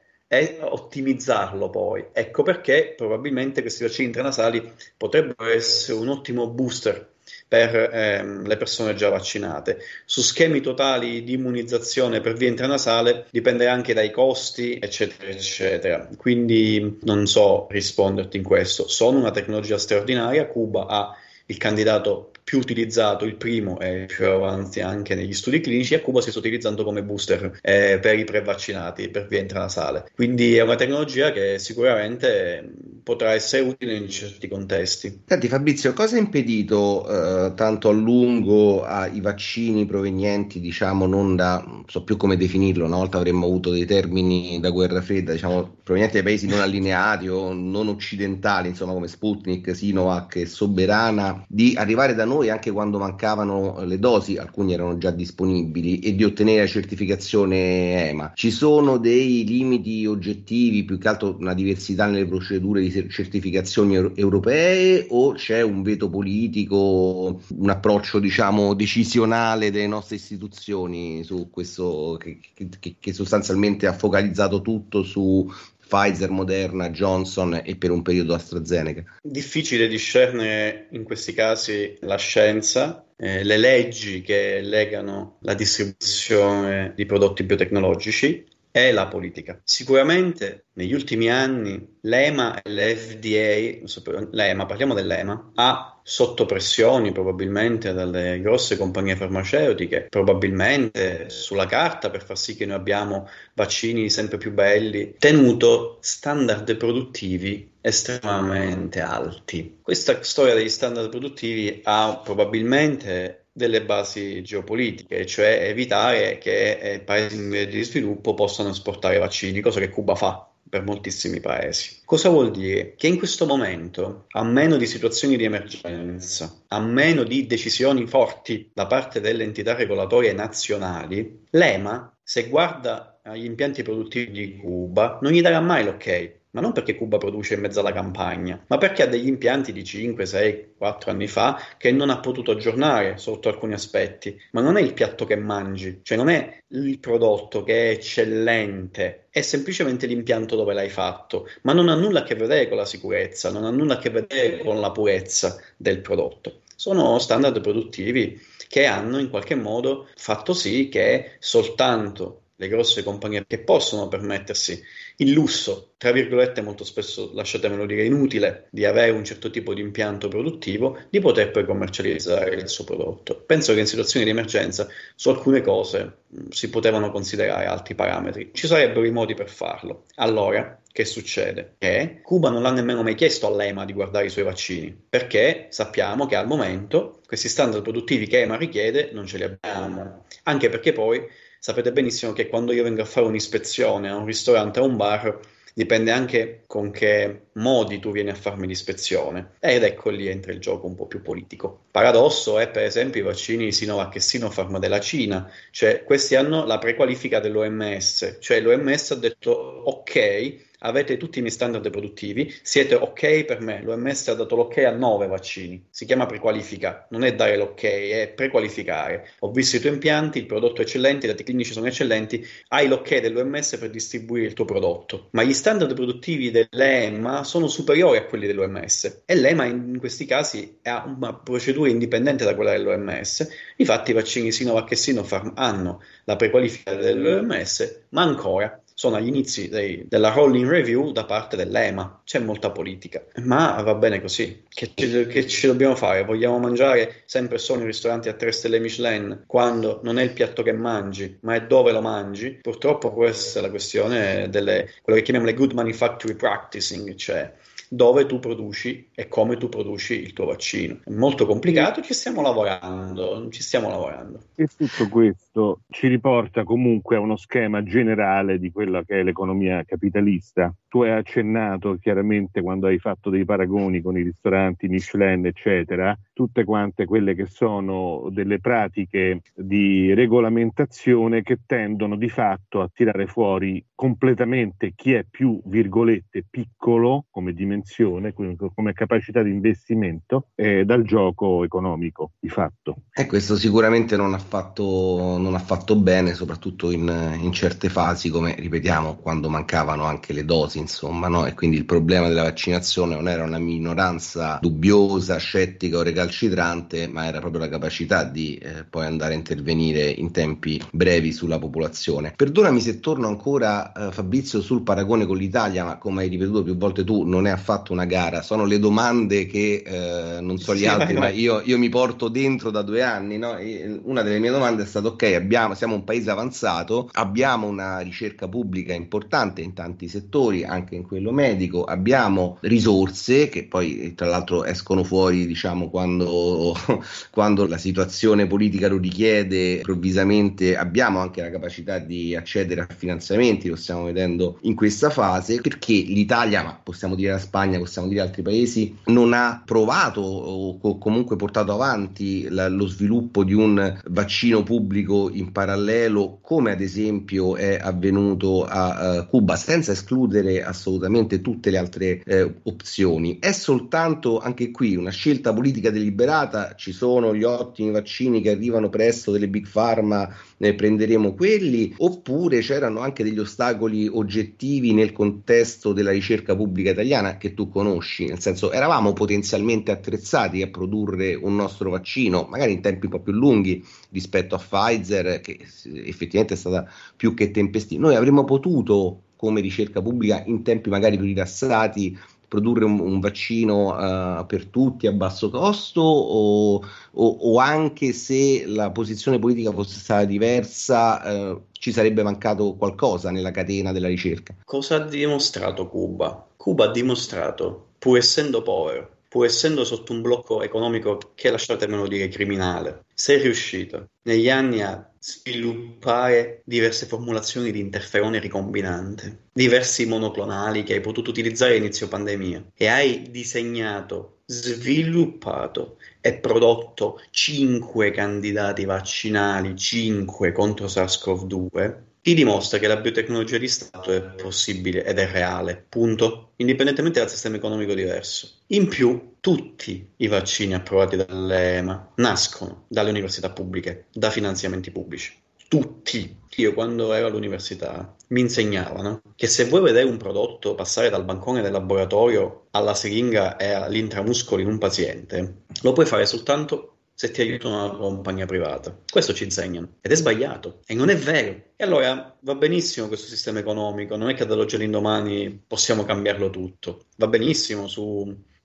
[SPEAKER 2] ottimizzarlo poi. Ecco perché probabilmente questi vaccini intranasali potrebbero essere un ottimo booster per ehm, le persone già vaccinate. Su schemi totali di immunizzazione per via intranasale dipende anche dai costi, eccetera, eccetera. Quindi non so risponderti in questo. Sono una tecnologia straordinaria, Cuba ha il candidato più utilizzato, il primo e più avanti anche negli studi clinici, a Cuba si sta utilizzando come booster eh, per i prevaccinati per via intranasale. Quindi è una tecnologia che sicuramente potrà essere utile in certi contesti.
[SPEAKER 3] Senti Fabrizio, cosa ha impedito eh, tanto a lungo ai vaccini provenienti, diciamo, non da, non so più come definirlo, una volta avremmo avuto dei termini da guerra fredda, diciamo, provenienti dai paesi non allineati o non occidentali, insomma come Sputnik, Sinovac e Soberana, di arrivare da noi anche quando mancavano le dosi, alcuni erano già disponibili, e di ottenere la certificazione EMA. Ci sono dei limiti oggettivi, più che altro una diversità nelle procedure di certificazioni europee o c'è un veto politico, un approccio diciamo decisionale delle nostre istituzioni su questo che, che, che sostanzialmente ha focalizzato tutto su Pfizer, Moderna, Johnson e per un periodo AstraZeneca.
[SPEAKER 2] Difficile discernere in questi casi la scienza, eh, le leggi che legano la distribuzione di prodotti biotecnologici è la politica. Sicuramente negli ultimi anni l'EMA e l'FDA, l'EMA, parliamo dell'EMA, ha sotto pressioni probabilmente dalle grosse compagnie farmaceutiche, probabilmente sulla carta per far sì che noi abbiamo vaccini sempre più belli, tenuto standard produttivi estremamente alti. Questa storia degli standard produttivi ha probabilmente delle basi geopolitiche, cioè evitare che eh, paesi in via di sviluppo possano esportare vaccini, cosa che Cuba fa per moltissimi paesi. Cosa vuol dire? Che in questo momento, a meno di situazioni di emergenza, a meno di decisioni forti da parte delle entità regolatorie nazionali, l'EMA, se guarda agli impianti produttivi di Cuba, non gli darà mai l'ok ma non perché Cuba produce in mezzo alla campagna, ma perché ha degli impianti di 5, 6, 4 anni fa che non ha potuto aggiornare sotto alcuni aspetti. Ma non è il piatto che mangi, cioè non è il prodotto che è eccellente, è semplicemente l'impianto dove l'hai fatto, ma non ha nulla a che vedere con la sicurezza, non ha nulla a che vedere con la purezza del prodotto. Sono standard produttivi che hanno in qualche modo fatto sì che soltanto le grosse compagnie che possono permettersi il lusso, tra virgolette molto spesso, lasciatemelo dire, inutile di avere un certo tipo di impianto produttivo, di poter poi commercializzare il suo prodotto. Penso che in situazioni di emergenza su alcune cose mh, mm, si potevano considerare altri parametri. Ci sarebbero i modi per farlo. Allora, che succede? Che Cuba non l'ha nemmeno mai chiesto all'EMA di guardare i suoi vaccini, perché sappiamo che al momento questi standard produttivi che EMA richiede non ce li abbiamo, anche perché poi sapete benissimo che quando io vengo a fare un'ispezione a un ristorante a un bar, dipende anche con che modi tu vieni a farmi l'ispezione. Ed ecco lì entra il gioco un po' più politico. Paradosso è per esempio i vaccini Sinovac e Sinopharm della Cina, cioè questi hanno la prequalifica dell'OMS, cioè l'OMS ha detto ok, avete tutti i miei standard produttivi, siete ok per me. L'OMS ha dato l'ok a 9 vaccini. Si chiama prequalifica, non è dare l'ok, è prequalificare. Ho visto i tuoi impianti, il prodotto è eccellente, i dati clinici sono eccellenti, hai l'ok dell'OMS per distribuire il tuo prodotto. Ma gli standard produttivi dell'EMA sono superiori a quelli dell'OMS e l'EMA in questi casi ha una procedura indipendente da quella dell'OMS. Infatti i vaccini Sinovac e Sinopharm hanno la prequalifica dell'OMS, ma ancora sono agli inizi dei, della rolling review da parte dell'EMA. C'è molta politica, ma va bene così. Che, che ci dobbiamo fare? Vogliamo mangiare sempre solo in ristoranti a tre stelle Michelin quando non è il piatto che mangi, ma è dove lo mangi? Purtroppo questa è la questione delle quello che chiamiamo le good manufacturing practicing, cioè dove tu produci e come tu produci il tuo vaccino. È molto complicato, ci stiamo lavorando, ci stiamo lavorando.
[SPEAKER 4] E tutto questo ci riporta comunque a uno schema generale di quella che è l'economia capitalista. Tu hai accennato chiaramente quando hai fatto dei paragoni con i ristoranti Michelin, eccetera, tutte quante quelle che sono delle pratiche di regolamentazione che tendono di fatto a tirare fuori completamente chi è più, virgolette, piccolo come dimensione, come capacità di investimento, eh, dal gioco economico, di fatto.
[SPEAKER 3] E questo sicuramente non ha fatto, non ha fatto bene, soprattutto in, in, certe fasi, come ripetiamo, quando mancavano anche le dosi, insomma, no? E quindi il problema della vaccinazione non era una minoranza dubbiosa, scettica o recalcitrante, ma era proprio la capacità di eh, poi andare a intervenire in tempi brevi sulla popolazione. Perdonami se torno ancora eh, Fabrizio sul paragone con l'Italia, ma come hai ripetuto più volte tu, non è affatto una gara, sono le domande che eh, non so gli sì, altri, ma io, io, mi porto dentro da due anni. No? Una delle mie domande è stata: ok, abbiamo, siamo un paese avanzato, abbiamo una ricerca pubblica importante in tanti settori, anche in quello medico, abbiamo risorse che poi tra l'altro escono fuori, diciamo, quando, <laughs> quando la situazione politica lo richiede, improvvisamente. Abbiamo anche la capacità di accedere a finanziamenti, lo stiamo vedendo in questa fase, perché l'Italia, ma possiamo dire la Spagna, possiamo dire altri paesi, non ha provato o comunque portato avanti la, lo sviluppo di un vaccino pubblico in parallelo, come ad esempio è avvenuto a uh, Cuba, senza escludere assolutamente tutte le altre eh, opzioni. È soltanto anche qui una scelta politica deliberata, ci sono gli ottimi vaccini che arrivano presto delle big pharma, ne prenderemo quelli, oppure c'erano anche degli ostacoli oggettivi nel contesto della ricerca pubblica italiana che tu conosci, nel senso eravamo potenzialmente attrezzati a produrre un nostro vaccino, magari in tempi un po' più lunghi rispetto a Pfizer, che effettivamente è stata più che tempestiva. Noi avremmo potuto come ricerca pubblica in tempi magari più rilassati produrre un, un vaccino uh, per tutti a basso costo o, o, o, anche se la posizione politica fosse stata diversa uh, ci sarebbe mancato qualcosa nella catena della ricerca.
[SPEAKER 2] Cosa ha dimostrato Cuba? Cuba ha dimostrato, pur essendo povero, pur essendo sotto un blocco economico che lasciatemelo dire criminale, sei riuscito negli anni a sviluppare diverse formulazioni di interferone ricombinante, diversi monoclonali che hai potuto utilizzare a inizio pandemia e hai disegnato, sviluppato e prodotto 5 candidati vaccinali, 5 contro SARS-CoV-2, ti dimostra che la biotecnologia di Stato è possibile ed è reale, punto, indipendentemente dal sistema economico diverso. In più, tutti i vaccini approvati dall'EMA nascono dalle università pubbliche, da finanziamenti pubblici. Tutti. Io quando ero all'università mi insegnavano che se vuoi vedere un prodotto passare dal bancone del laboratorio alla siringa e all'intramuscolo in un paziente, lo puoi fare soltanto se ti aiuta una compagnia privata. Questo ci insegnano ed è sbagliato e non è vero. E allora va benissimo questo sistema economico, non è che dall'oggi all'indomani possiamo cambiarlo tutto. Va benissimo su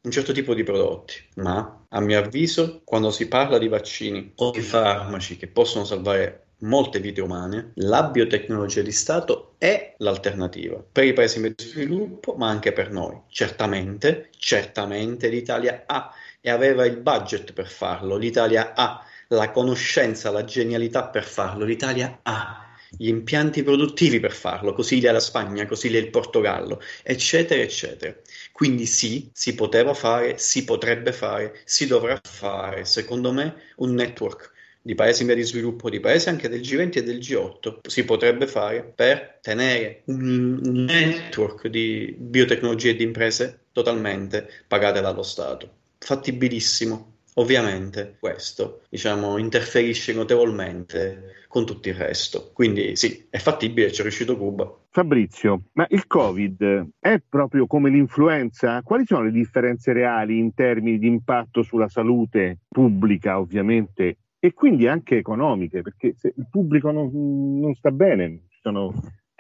[SPEAKER 2] un certo tipo di prodotti, ma a mio avviso quando si parla di vaccini o di farmaci che possono salvare molte vite umane, la biotecnologia di Stato è l'alternativa per i paesi in via di sviluppo, ma anche per noi. Certamente, certamente l'Italia ha e aveva il budget per farlo, l'Italia ha la conoscenza, la genialità per farlo, l'Italia ha gli impianti produttivi per farlo, così l'è la Spagna, così l'è il Portogallo, eccetera, eccetera. Quindi sì, si poteva fare, si potrebbe fare, si dovrà fare, secondo me, un network di paesi in via di sviluppo, di paesi anche del G20 e del G8, si potrebbe fare per tenere un network di biotecnologie e di imprese totalmente pagate dallo Stato fattibilissimo. Ovviamente questo diciamo, interferisce notevolmente con tutto il resto. Quindi sì, è fattibile, ci è riuscito Cuba.
[SPEAKER 4] Fabrizio, ma il Covid è proprio come l'influenza? Quali sono le differenze reali in termini di impatto sulla salute pubblica, ovviamente, e quindi anche economiche? Perché se il pubblico non, non sta bene, ci sono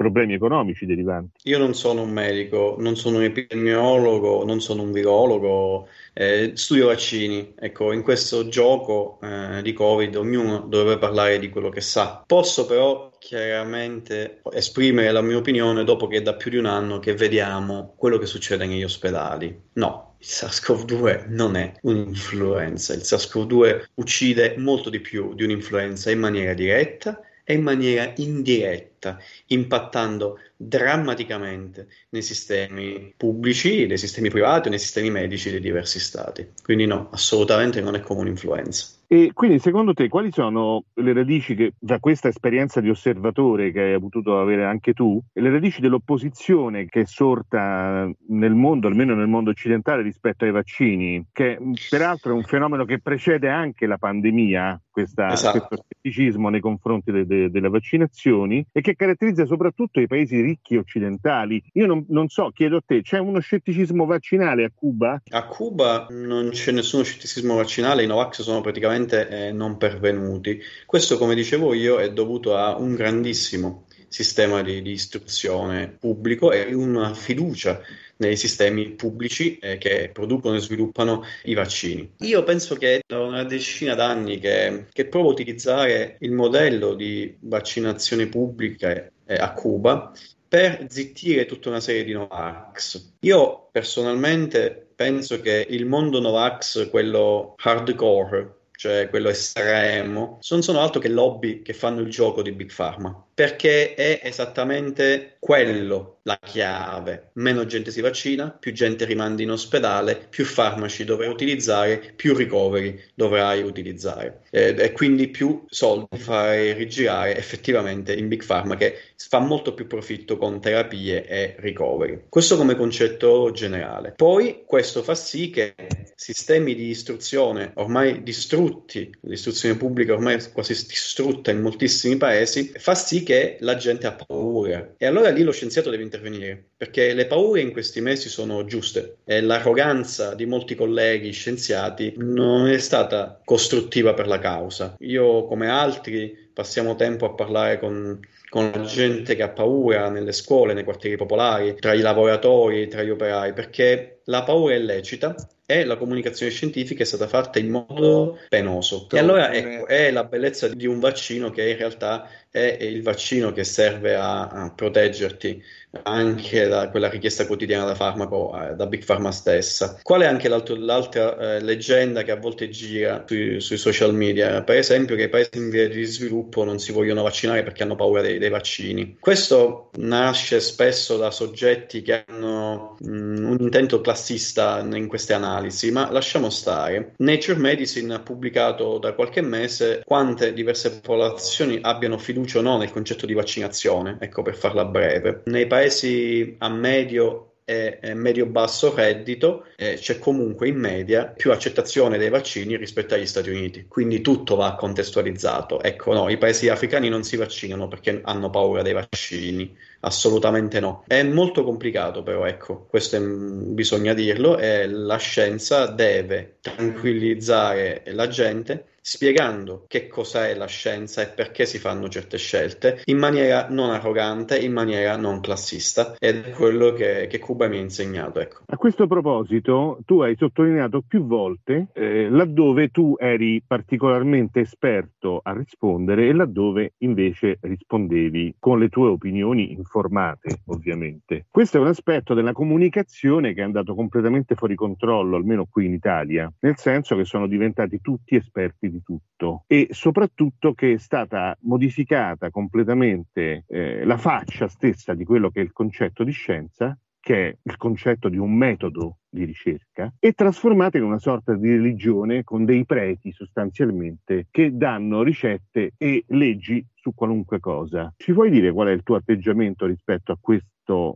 [SPEAKER 4] problemi economici derivanti.
[SPEAKER 2] Io non sono un medico, non sono un epidemiologo, non sono un virologo, eh, studio vaccini. Ecco, in questo gioco eh, di Covid ognuno dovrebbe parlare di quello che sa. Posso però chiaramente esprimere la mia opinione dopo che è da più di un anno che vediamo quello che succede negli ospedali. No, il SARS-CoV-2 non è un'influenza, il SARS-CoV-2 uccide molto di più di un'influenza in maniera diretta e in maniera indiretta, impattando drammaticamente nei sistemi pubblici, nei sistemi privati, nei sistemi medici dei diversi stati. Quindi no, assolutamente non è come un'influenza.
[SPEAKER 4] E quindi secondo te quali sono le radici che, da questa esperienza di osservatore che hai potuto avere anche tu, le radici dell'opposizione che è sorta nel mondo, almeno nel mondo occidentale, rispetto ai vaccini, che peraltro è un fenomeno che precede anche la pandemia, questa, esatto. questo scetticismo nei confronti de, de, delle vaccinazioni e che caratterizza soprattutto i paesi ricchi occidentali. Io non, non so, chiedo a te, c'è uno scetticismo vaccinale a Cuba?
[SPEAKER 2] A Cuba non c'è nessuno scetticismo vaccinale, i Novax sono praticamente eh, non pervenuti. Questo, come dicevo io, è dovuto a un grandissimo sistema di, di istruzione pubblico e una fiducia nei sistemi pubblici eh, che producono e sviluppano i vaccini. Io penso che da una decina d'anni che, che provo a utilizzare il modello di vaccinazione pubblica eh, a Cuba per zittire tutta una serie di Novax. Io personalmente penso che il mondo Novax, quello hardcore, cioè quello estremo, non sono altro che lobby che fanno il gioco di Big Pharma. Perché è esattamente quello la chiave. Meno gente si vaccina, più gente rimanda in ospedale, più farmaci dovrai utilizzare, più ricoveri dovrai utilizzare. Eh, e quindi più soldi fai rigirare effettivamente in Big Pharma che fa molto più profitto con terapie e ricoveri. Questo come concetto generale. Poi questo fa sì che sistemi di istruzione ormai distrutti, l'istruzione pubblica ormai quasi distrutta in moltissimi paesi, fa sì che la gente ha paura. E allora lì lo scienziato deve intervenire, perché le paure in questi mesi sono giuste e l'arroganza di molti colleghi scienziati non è stata costruttiva per la causa. Io come altri passiamo tempo a parlare con con la gente che ha paura nelle scuole, nei quartieri popolari, tra i lavoratori, tra gli operai, perché la paura è lecita e la comunicazione scientifica è stata fatta in modo penoso. E allora ecco, è la bellezza di un vaccino che in realtà è il vaccino che serve a, a proteggerti anche da quella richiesta quotidiana da farmaco, eh, da Big Pharma stessa. Qual è anche l'altra eh, leggenda che a volte gira sui, sui, social media? Per esempio che i paesi in via di sviluppo non si vogliono vaccinare perché hanno paura dei, dei vaccini. Questo nasce spesso da soggetti che hanno mh, mm, un intento classista in queste analisi, ma lasciamo stare. Nature Medicine ha pubblicato da qualche mese quante diverse popolazioni abbiano fiducia o no nel concetto di vaccinazione, ecco per farla breve. Nei paesi paesi a medio e, medio-basso reddito eh, c'è comunque in media più accettazione dei vaccini rispetto agli Stati Uniti, quindi tutto va contestualizzato. Ecco, no, i paesi africani non si vaccinano perché hanno paura dei vaccini, assolutamente no. È molto complicato però, ecco, questo è, bisogna dirlo e la scienza deve tranquillizzare la gente spiegando che cos'è la scienza e perché si fanno certe scelte in maniera non arrogante, in maniera non classista ed è quello che, che Cuba mi ha insegnato. Ecco.
[SPEAKER 4] A questo proposito tu hai sottolineato più volte eh, laddove tu eri particolarmente esperto a rispondere e laddove invece rispondevi con le tue opinioni informate ovviamente. Questo è un aspetto della comunicazione che è andato completamente fuori controllo, almeno qui in Italia, nel senso che sono diventati tutti esperti di tutto e soprattutto che è stata modificata completamente eh, la faccia stessa di quello che è il concetto di scienza che è il concetto di un metodo di ricerca, e trasformata in una sorta di religione con dei preti sostanzialmente che danno ricette e leggi su qualunque cosa. Ci puoi dire qual è il tuo atteggiamento rispetto a questo?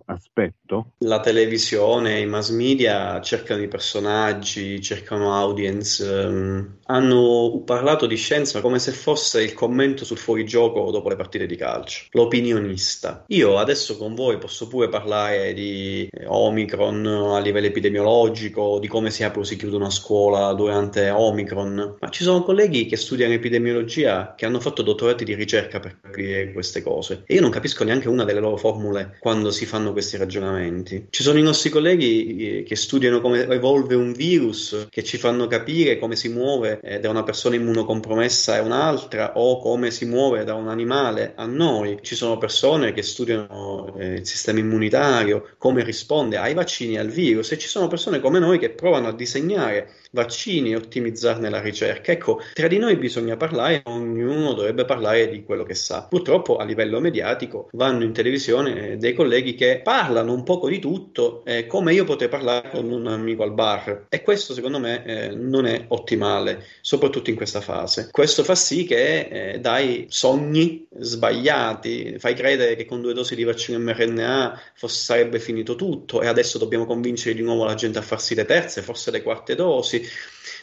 [SPEAKER 4] Aspetto?
[SPEAKER 2] La televisione, i mass media cercano i personaggi, cercano audience, um, hanno parlato di scienza come se fosse il commento sul fuorigioco dopo le partite di calcio, l'opinionista. Io adesso con voi posso pure parlare di Omicron a livello epidemiologico, di come si apre o si chiude una scuola durante Omicron, ma ci sono colleghi che studiano epidemiologia che hanno fatto dottorati di ricerca per capire queste cose e io non capisco neanche una delle loro formule quando si fanno questi ragionamenti. Ci sono i nostri colleghi eh, che studiano come evolve un virus, che ci fanno capire come si muove eh, da una persona immunocompromessa a un'altra o come si muove da un animale a noi. Ci sono persone che studiano eh, il sistema immunitario, come risponde ai vaccini e al virus e ci sono persone come noi che provano a disegnare vaccini e ottimizzarne la ricerca. Ecco, tra di noi bisogna parlare, ognuno dovrebbe parlare di quello che sa. Purtroppo a livello mediatico vanno in televisione dei colleghi che parlano un poco di tutto, eh, come io potrei parlare con un amico al bar. E questo secondo me eh, non è ottimale, soprattutto in questa fase. Questo fa sì che eh, dai sogni sbagliati, fai credere che con due dosi di vaccino mRNA fosse, sarebbe finito tutto e adesso dobbiamo convincere di nuovo la gente a farsi le terze, forse le quarte dosi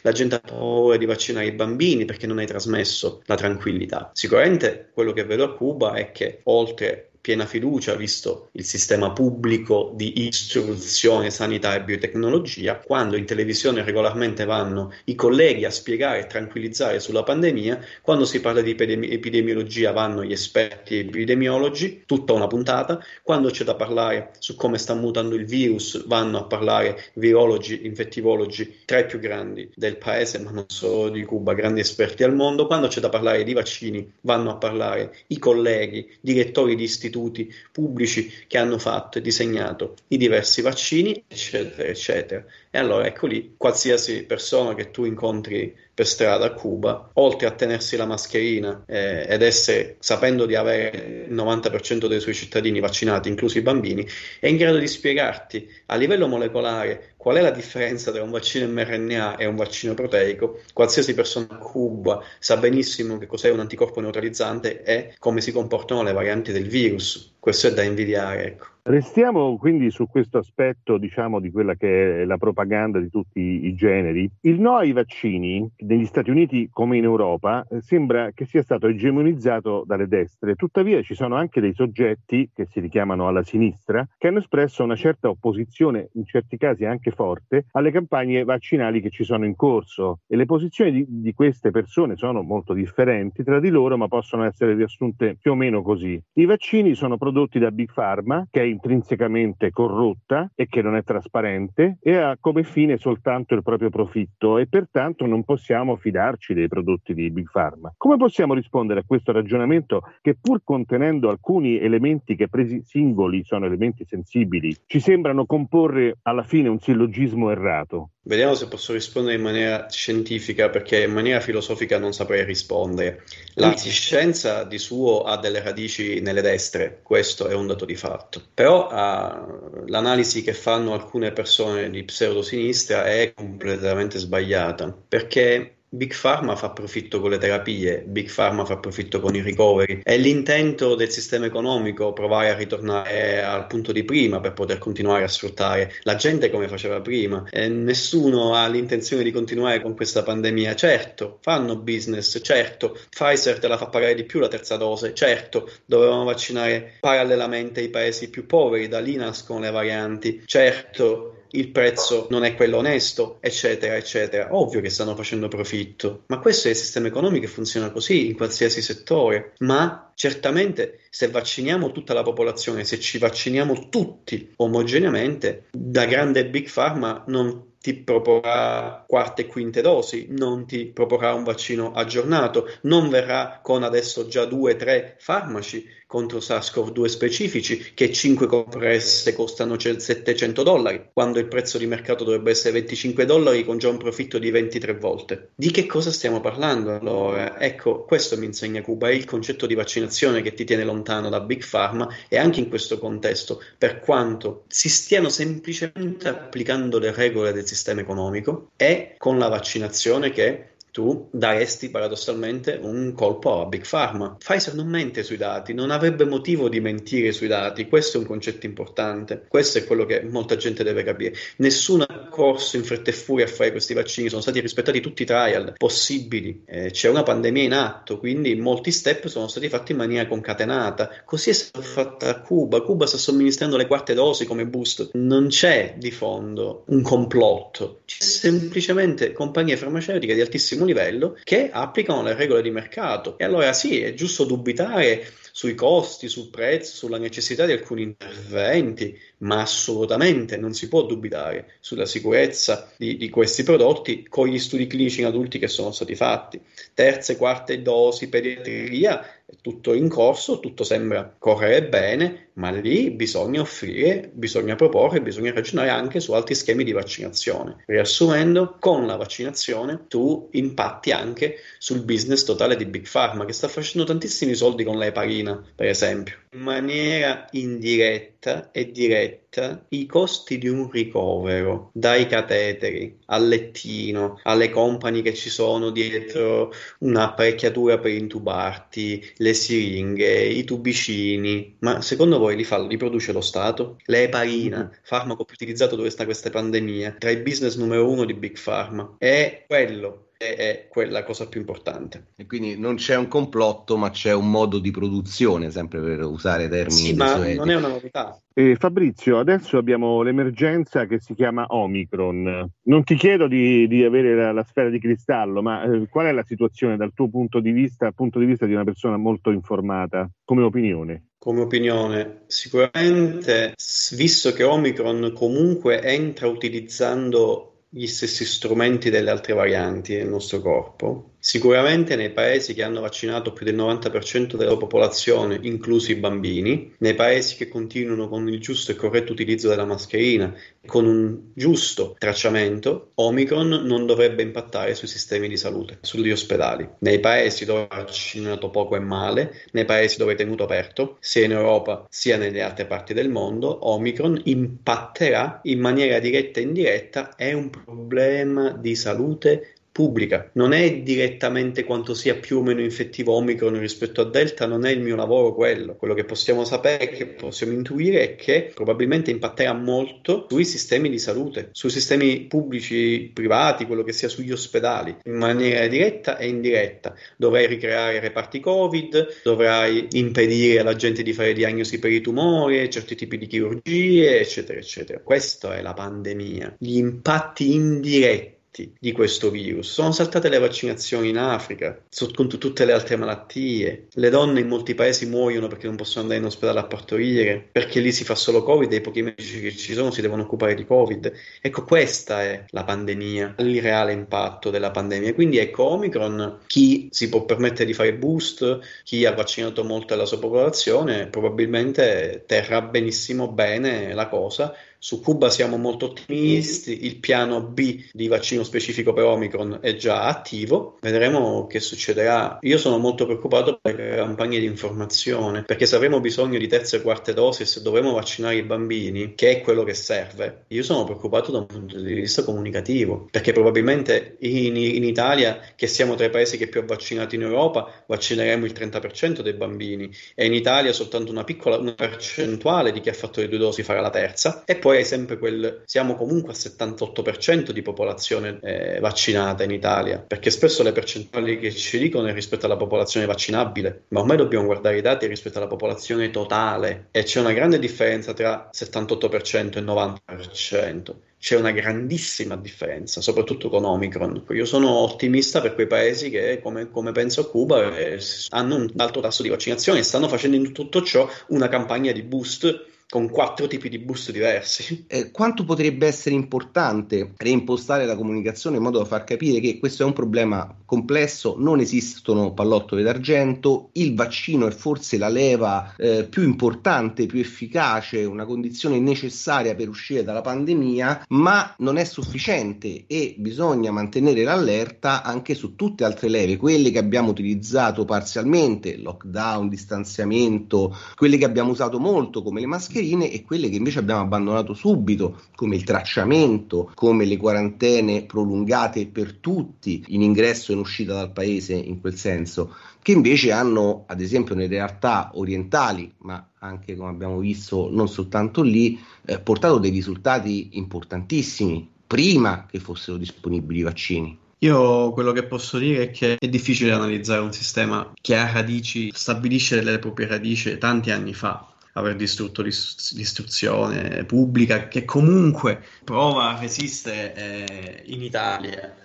[SPEAKER 2] la gente ha paura di vaccinare i bambini perché non hai trasmesso la tranquillità. Sicuramente quello che vedo a Cuba è che oltre piena fiducia, visto il sistema pubblico di istruzione, sanità e biotecnologia, quando in televisione regolarmente vanno i colleghi a spiegare e tranquillizzare sulla pandemia, quando si parla di epidemi- epidemiologia vanno gli esperti epidemiologi, tutta una puntata, quando c'è da parlare su come sta mutando il virus vanno a parlare virologi, infettivologi, tra i più grandi del paese, ma non solo di Cuba, grandi esperti al mondo, quando c'è da parlare di vaccini vanno a parlare i colleghi, direttori di istituti, istituti pubblici che hanno fatto e disegnato i diversi vaccini, eccetera, eccetera. E allora ecco lì, qualsiasi persona che tu incontri per strada a Cuba, oltre a tenersi la mascherina eh, ed essere, sapendo di avere il 90% dei suoi cittadini vaccinati, inclusi i bambini, è in grado di spiegarti a livello molecolare qual è la differenza tra un vaccino mRNA e un vaccino proteico. Qualsiasi persona a Cuba sa benissimo che cos'è un anticorpo neutralizzante e come si comportano le varianti del virus. Questo è da invidiare. Ecco.
[SPEAKER 4] Restiamo quindi su questo aspetto, diciamo, di quella che è la propaganda di tutti i generi. Il no ai vaccini negli Stati Uniti come in Europa eh, sembra che sia stato egemonizzato dalle destre. Tuttavia ci sono anche dei soggetti che si richiamano alla sinistra che hanno espresso una certa opposizione, in certi casi anche forte, alle campagne vaccinali che ci sono in corso e le posizioni di, di queste persone sono molto differenti tra di loro, ma possono essere riassunte più o meno così. I vaccini sono prodotti da Big Pharma, che è intrinsecamente corrotta e che non è trasparente e ha come fine soltanto il proprio profitto e pertanto non possiamo fidarci dei prodotti di Big Pharma. Come possiamo rispondere a questo ragionamento che pur contenendo alcuni elementi che presi singoli sono elementi sensibili, ci sembrano comporre alla fine un sillogismo errato?
[SPEAKER 2] Vediamo se posso rispondere in maniera scientifica, perché in maniera filosofica non saprei rispondere. La scienza di suo ha delle radici nelle destre, questo è un dato di fatto. Però uh, l'analisi che fanno alcune persone di pseudosinistra è completamente sbagliata, perché Big Pharma fa profitto con le terapie, Big Pharma fa profitto con i ricoveri. È l'intento del sistema economico provare a ritornare al punto di prima per poter continuare a sfruttare la gente come faceva prima. E nessuno ha l'intenzione di continuare con questa pandemia. Certo, fanno business, certo, Pfizer te la fa pagare di più la terza dose, certo, dovevano vaccinare parallelamente i paesi più poveri, da lì nascono le varianti, certo il prezzo non è quello onesto, eccetera, eccetera. Ovvio che stanno facendo profitto, ma questo è il sistema economico che funziona così in qualsiasi settore. Ma certamente se vacciniamo tutta la popolazione, se ci vacciniamo tutti omogeneamente, da grande big pharma non ti proporrà quarte e quinte dosi, non ti proporrà un vaccino aggiornato, non verrà con adesso già due o tre farmaci contro SARS-CoV-2 specifici che 5 compresse costano 700 dollari, quando il prezzo di mercato dovrebbe essere 25 dollari con già un profitto di 23 volte. Di che cosa stiamo parlando allora? Ecco, questo mi insegna Cuba, è il concetto di vaccinazione che ti tiene lontano da Big Pharma e anche in questo contesto, per quanto si stiano semplicemente applicando le regole del sistema economico, è con la vaccinazione che tu daresti paradossalmente un colpo a Big Pharma. Pfizer non mente sui dati, non avrebbe motivo di mentire sui dati, questo è un concetto importante, questo è quello che molta gente deve capire. Nessun corso in fretta e furia a fare questi vaccini, sono stati rispettati tutti i trial possibili, eh, c'è una pandemia in atto, quindi molti step sono stati fatti in maniera concatenata, così è stato fatto a Cuba, Cuba sta somministrando le quarte dosi come boost, non c'è di fondo un complotto, c'è semplicemente compagnie farmaceutiche di altissimo livello che applicano le regole di mercato. E allora sì, è giusto dubitare sui costi, sul prezzo, sulla necessità di alcuni interventi, ma assolutamente non si può dubitare sulla sicurezza di, di questi prodotti con gli studi clinici in adulti che sono stati fatti. Terze, quarte dosi, pediatria, è tutto in corso, tutto sembra correre bene, ma lì bisogna offrire, bisogna proporre, bisogna ragionare anche su altri schemi di vaccinazione. Riassumendo, con la vaccinazione tu impatti anche sul business totale di Big Pharma che sta facendo tantissimi soldi con l'eparina, per esempio. In maniera indiretta e diretta i costi di un ricovero, dai cateteri al lettino, alle compagnie che ci sono dietro un'apparecchiatura per intubarti, le siringhe, i tubicini, ma secondo voi li, fa, li produce lo Stato? L'eparina, mm-hmm. farmaco più utilizzato dove sta questa pandemia, tra i business numero uno di Big Pharma, è quello è quella cosa più importante.
[SPEAKER 3] E quindi non c'è un complotto, ma c'è un modo di produzione, sempre per usare termini.
[SPEAKER 2] Sì, ma non è una novità.
[SPEAKER 4] Eh, Fabrizio, adesso abbiamo l'emergenza che si chiama Omicron. Non ti chiedo di, di avere la, la, sfera di cristallo, ma eh, qual è la situazione dal tuo punto di vista, dal punto di vista di una persona molto informata, come opinione?
[SPEAKER 2] Come opinione, sicuramente, visto che Omicron comunque entra utilizzando gli stessi strumenti delle altre varianti del nostro corpo, Sicuramente nei paesi che hanno vaccinato più del 90% della popolazione, inclusi i bambini, nei paesi che continuano con il giusto e corretto utilizzo della mascherina, con un giusto tracciamento, Omicron non dovrebbe impattare sui sistemi di salute, sugli ospedali. Nei paesi dove è vaccinato poco e male, nei paesi dove è tenuto aperto, sia in Europa sia nelle altre parti del mondo, Omicron impatterà in maniera diretta e indiretta, è un problema di salute pubblica. Non è direttamente quanto sia più o meno infettivo Omicron rispetto a Delta, non è il mio lavoro quello. Quello che possiamo sapere, che possiamo intuire è che probabilmente impatterà molto sui sistemi di salute, sui sistemi pubblici, privati, quello che sia sugli ospedali, in maniera diretta e indiretta. Dovrai ricreare reparti Covid, dovrai impedire alla gente di fare diagnosi per i tumori, certi tipi di chirurgie, eccetera, eccetera. Questa è la pandemia. Gli impatti indiretti di questo virus. Sono saltate le vaccinazioni in Africa, con tutte le altre malattie. Le donne in molti paesi muoiono perché non possono andare in ospedale a partorire, perché lì si fa solo Covid e i pochi medici che ci sono si devono occupare di Covid. Ecco, questa è la pandemia, il reale impatto della pandemia. Quindi ecco, Omicron, chi si può permettere di fare boost, chi ha vaccinato molto della sua popolazione, probabilmente terrà benissimo bene la cosa su Cuba siamo molto ottimisti, il piano B di vaccino specifico per Omicron è già attivo, vedremo che succederà. Io sono molto preoccupato per le campagne di informazione, perché se avremo bisogno di terze e quarte dosi, se dovremo vaccinare i bambini, che è quello che serve, io sono preoccupato da un punto di vista comunicativo, perché probabilmente in, in Italia, che siamo tra i paesi che più ha vaccinato in Europa, vaccineremo il 30% dei bambini e in Italia soltanto una piccola una percentuale di chi ha fatto le due dosi farà la terza e poi poi hai sempre quel siamo comunque al 78% di popolazione eh, vaccinata in Italia, perché spesso le percentuali che ci dicono è rispetto alla popolazione vaccinabile, ma ormai dobbiamo guardare i dati rispetto alla popolazione totale e c'è una grande differenza tra 78% e 90% c'è una grandissima differenza, soprattutto con Omicron. Io sono ottimista per quei paesi che, come, come penso a Cuba, eh, hanno un alto tasso di vaccinazione e stanno facendo in tutto ciò una campagna di boost con quattro tipi di boost diversi. <laughs>
[SPEAKER 3] Eh, quanto potrebbe essere importante reimpostare la comunicazione in modo da far capire che questo è un problema complesso, non esistono pallottole d'argento, il vaccino è forse la leva eh, più importante, più efficace, una condizione necessaria per uscire dalla pandemia, ma non è sufficiente e bisogna mantenere l'allerta anche su tutte altre leve, quelle che abbiamo utilizzato parzialmente, lockdown, distanziamento, quelle che abbiamo usato molto come le mascherine mascherine e quelle che invece abbiamo abbandonato subito, come il tracciamento, come le quarantene prolungate per tutti in ingresso e in uscita dal paese in quel senso, che invece hanno, ad esempio, nelle realtà orientali, ma anche come abbiamo visto non soltanto lì, eh, portato dei risultati importantissimi prima che fossero disponibili i vaccini.
[SPEAKER 2] Io quello che posso dire è che è difficile analizzare un sistema che ha radici, stabilisce le proprie radici tanti anni fa aver distrutto l'istruzione pubblica, che comunque prova a resistere eh, in Italia.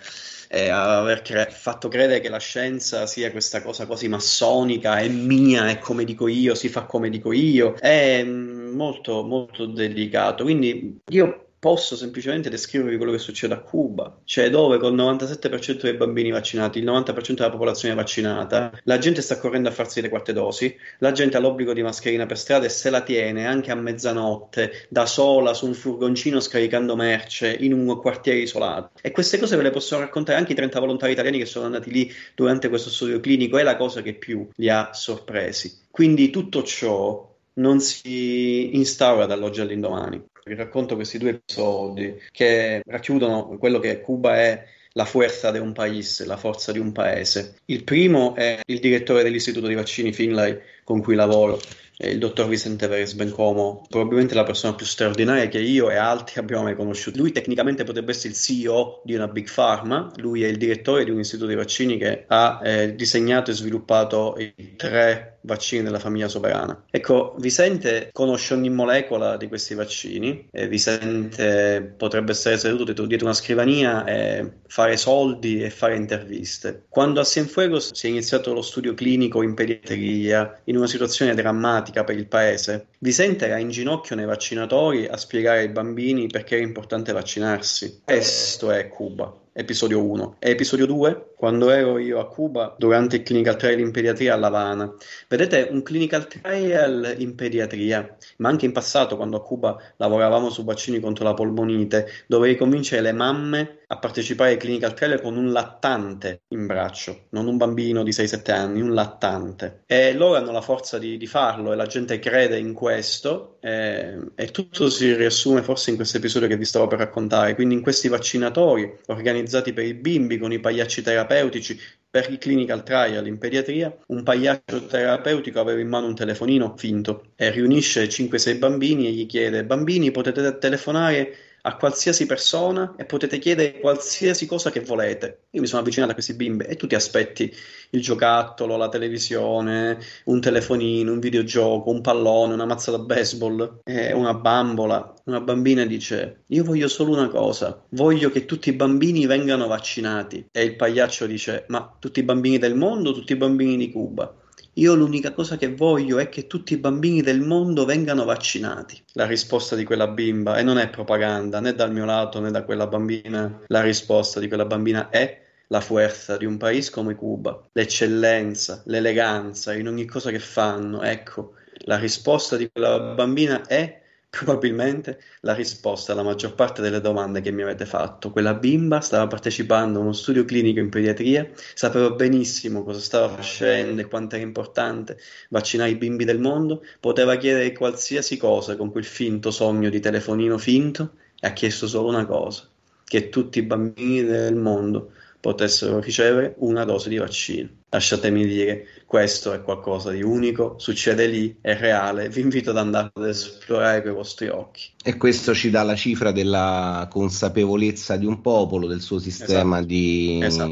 [SPEAKER 2] E aver cre- fatto credere che la scienza sia questa cosa quasi massonica, è mia, è come dico io, si fa come dico io, è mm, molto, molto delicato. Quindi io posso semplicemente descrivervi quello che succede a Cuba, cioè dove con il 97% dei bambini vaccinati, il 90% della popolazione vaccinata, la gente sta correndo a farsi le quarte dosi, la gente ha l'obbligo di mascherina per strada e se la tiene anche a mezzanotte, da sola, su un furgoncino scaricando merce in un quartiere isolato. E queste cose ve le possono raccontare anche i 30 volontari italiani che sono andati lì durante questo studio clinico, è la cosa che più li ha sorpresi. Quindi tutto ciò non si instaura dall'oggi all'indomani. Vi racconto questi due episodi che racchiudono quello che Cuba è la forza di un paese, la forza di un paese. Il primo è il direttore dell'Istituto di Vaccini Finlay con cui lavoro, il dottor Vicente Perez Bencomo, probabilmente la persona più straordinaria che io e altri abbiamo mai conosciuto. Lui tecnicamente potrebbe essere il CEO di una big pharma, lui è il direttore di un istituto di vaccini che ha eh, disegnato e sviluppato i tre vaccini della famiglia soberana. Ecco, Vicente conosce ogni molecola di questi vaccini, Vicente potrebbe essere seduto dietro, una scrivania e fare soldi e fare interviste. Quando a Cienfuegos si è iniziato lo studio clinico in pediatria, in una situazione drammatica per il paese, Vicente era in ginocchio nei vaccinatori a spiegare ai bambini perché era importante vaccinarsi. Questo è Cuba. Episodio 1. E episodio 2, quando ero io a Cuba durante il clinical trial in pediatria a La Habana. Vedete, un clinical trial in pediatria, ma anche in passato quando a Cuba lavoravamo su vaccini contro la polmonite, dovevi convincere le mamme a partecipare ai clinical trial con un lattante in braccio, non un bambino di 6-7 anni, un lattante. E loro hanno la forza di, di farlo e la gente crede in questo e, e, tutto si riassume forse in questo episodio che vi stavo per raccontare. Quindi in questi vaccinatori organizzati per i bimbi con i pagliacci terapeutici per i clinical trial in pediatria, un pagliaccio terapeutico aveva in mano un telefonino finto e riunisce 5-6 bambini e gli chiede: Bambini, potete telefonare a qualsiasi persona e potete chiedere qualsiasi cosa che volete. Io mi sono avvicinato a questi bimbi e tu ti aspetti il giocattolo, la televisione, un telefonino, un videogioco, un pallone, una mazza da baseball, e una bambola. Una bambina dice: Io voglio solo una cosa, voglio che tutti i bambini vengano vaccinati. E il pagliaccio dice: Ma tutti i bambini del mondo, tutti i bambini di Cuba? Io l'unica cosa che voglio è che tutti i bambini del mondo vengano vaccinati. La risposta di quella bimba, e non è propaganda né dal mio lato né da quella bambina, la risposta di quella bambina è la forza di un paese come Cuba, l'eccellenza, l'eleganza in ogni cosa che fanno. Ecco, la risposta di quella bambina è Probabilmente la risposta alla maggior parte delle domande che mi avete fatto. Quella bimba stava partecipando a uno studio clinico in pediatria, sapeva benissimo cosa stava facendo e quanto era importante vaccinare i bimbi del mondo, poteva chiedere qualsiasi cosa con quel finto sogno di telefonino finto e ha chiesto solo una cosa, che tutti i bambini del mondo potessero ricevere una dose di vaccino. Lasciatemi dire, questo è qualcosa di unico, succede lì, è reale, vi invito ad andare ad esplorare con i vostri occhi.
[SPEAKER 3] E questo ci dà la cifra della consapevolezza di un popolo, del suo sistema esatto. Di, esatto.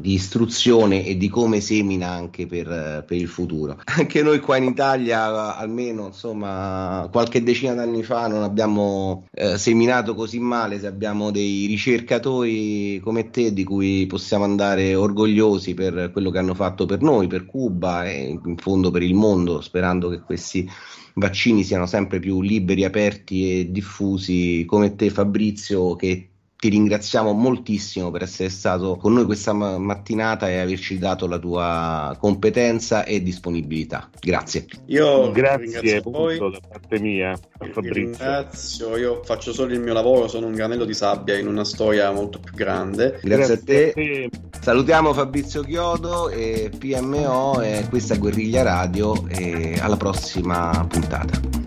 [SPEAKER 3] di, istruzione e di come semina anche per, per, il futuro. Anche noi qua in Italia, almeno insomma, qualche decina d'anni fa non abbiamo eh, seminato così male, se abbiamo dei ricercatori come te di cui possiamo andare orgogliosi per quello che hanno fatto per noi, per Cuba e in fondo per il mondo, sperando che questi vaccini siano sempre più liberi, aperti e diffusi come te Fabrizio che ti ringraziamo moltissimo per essere stato con noi questa mattinata e averci dato la tua competenza e disponibilità. Grazie.
[SPEAKER 2] Io
[SPEAKER 4] grazie voi. da parte mia,
[SPEAKER 2] Ringrazio, io faccio solo il mio lavoro, sono un granello di sabbia in una storia molto più grande.
[SPEAKER 3] Grazie, grazie a, te. a te. Salutiamo Fabrizio Chiodo e PMO e questa è Guerriglia Radio e alla prossima puntata.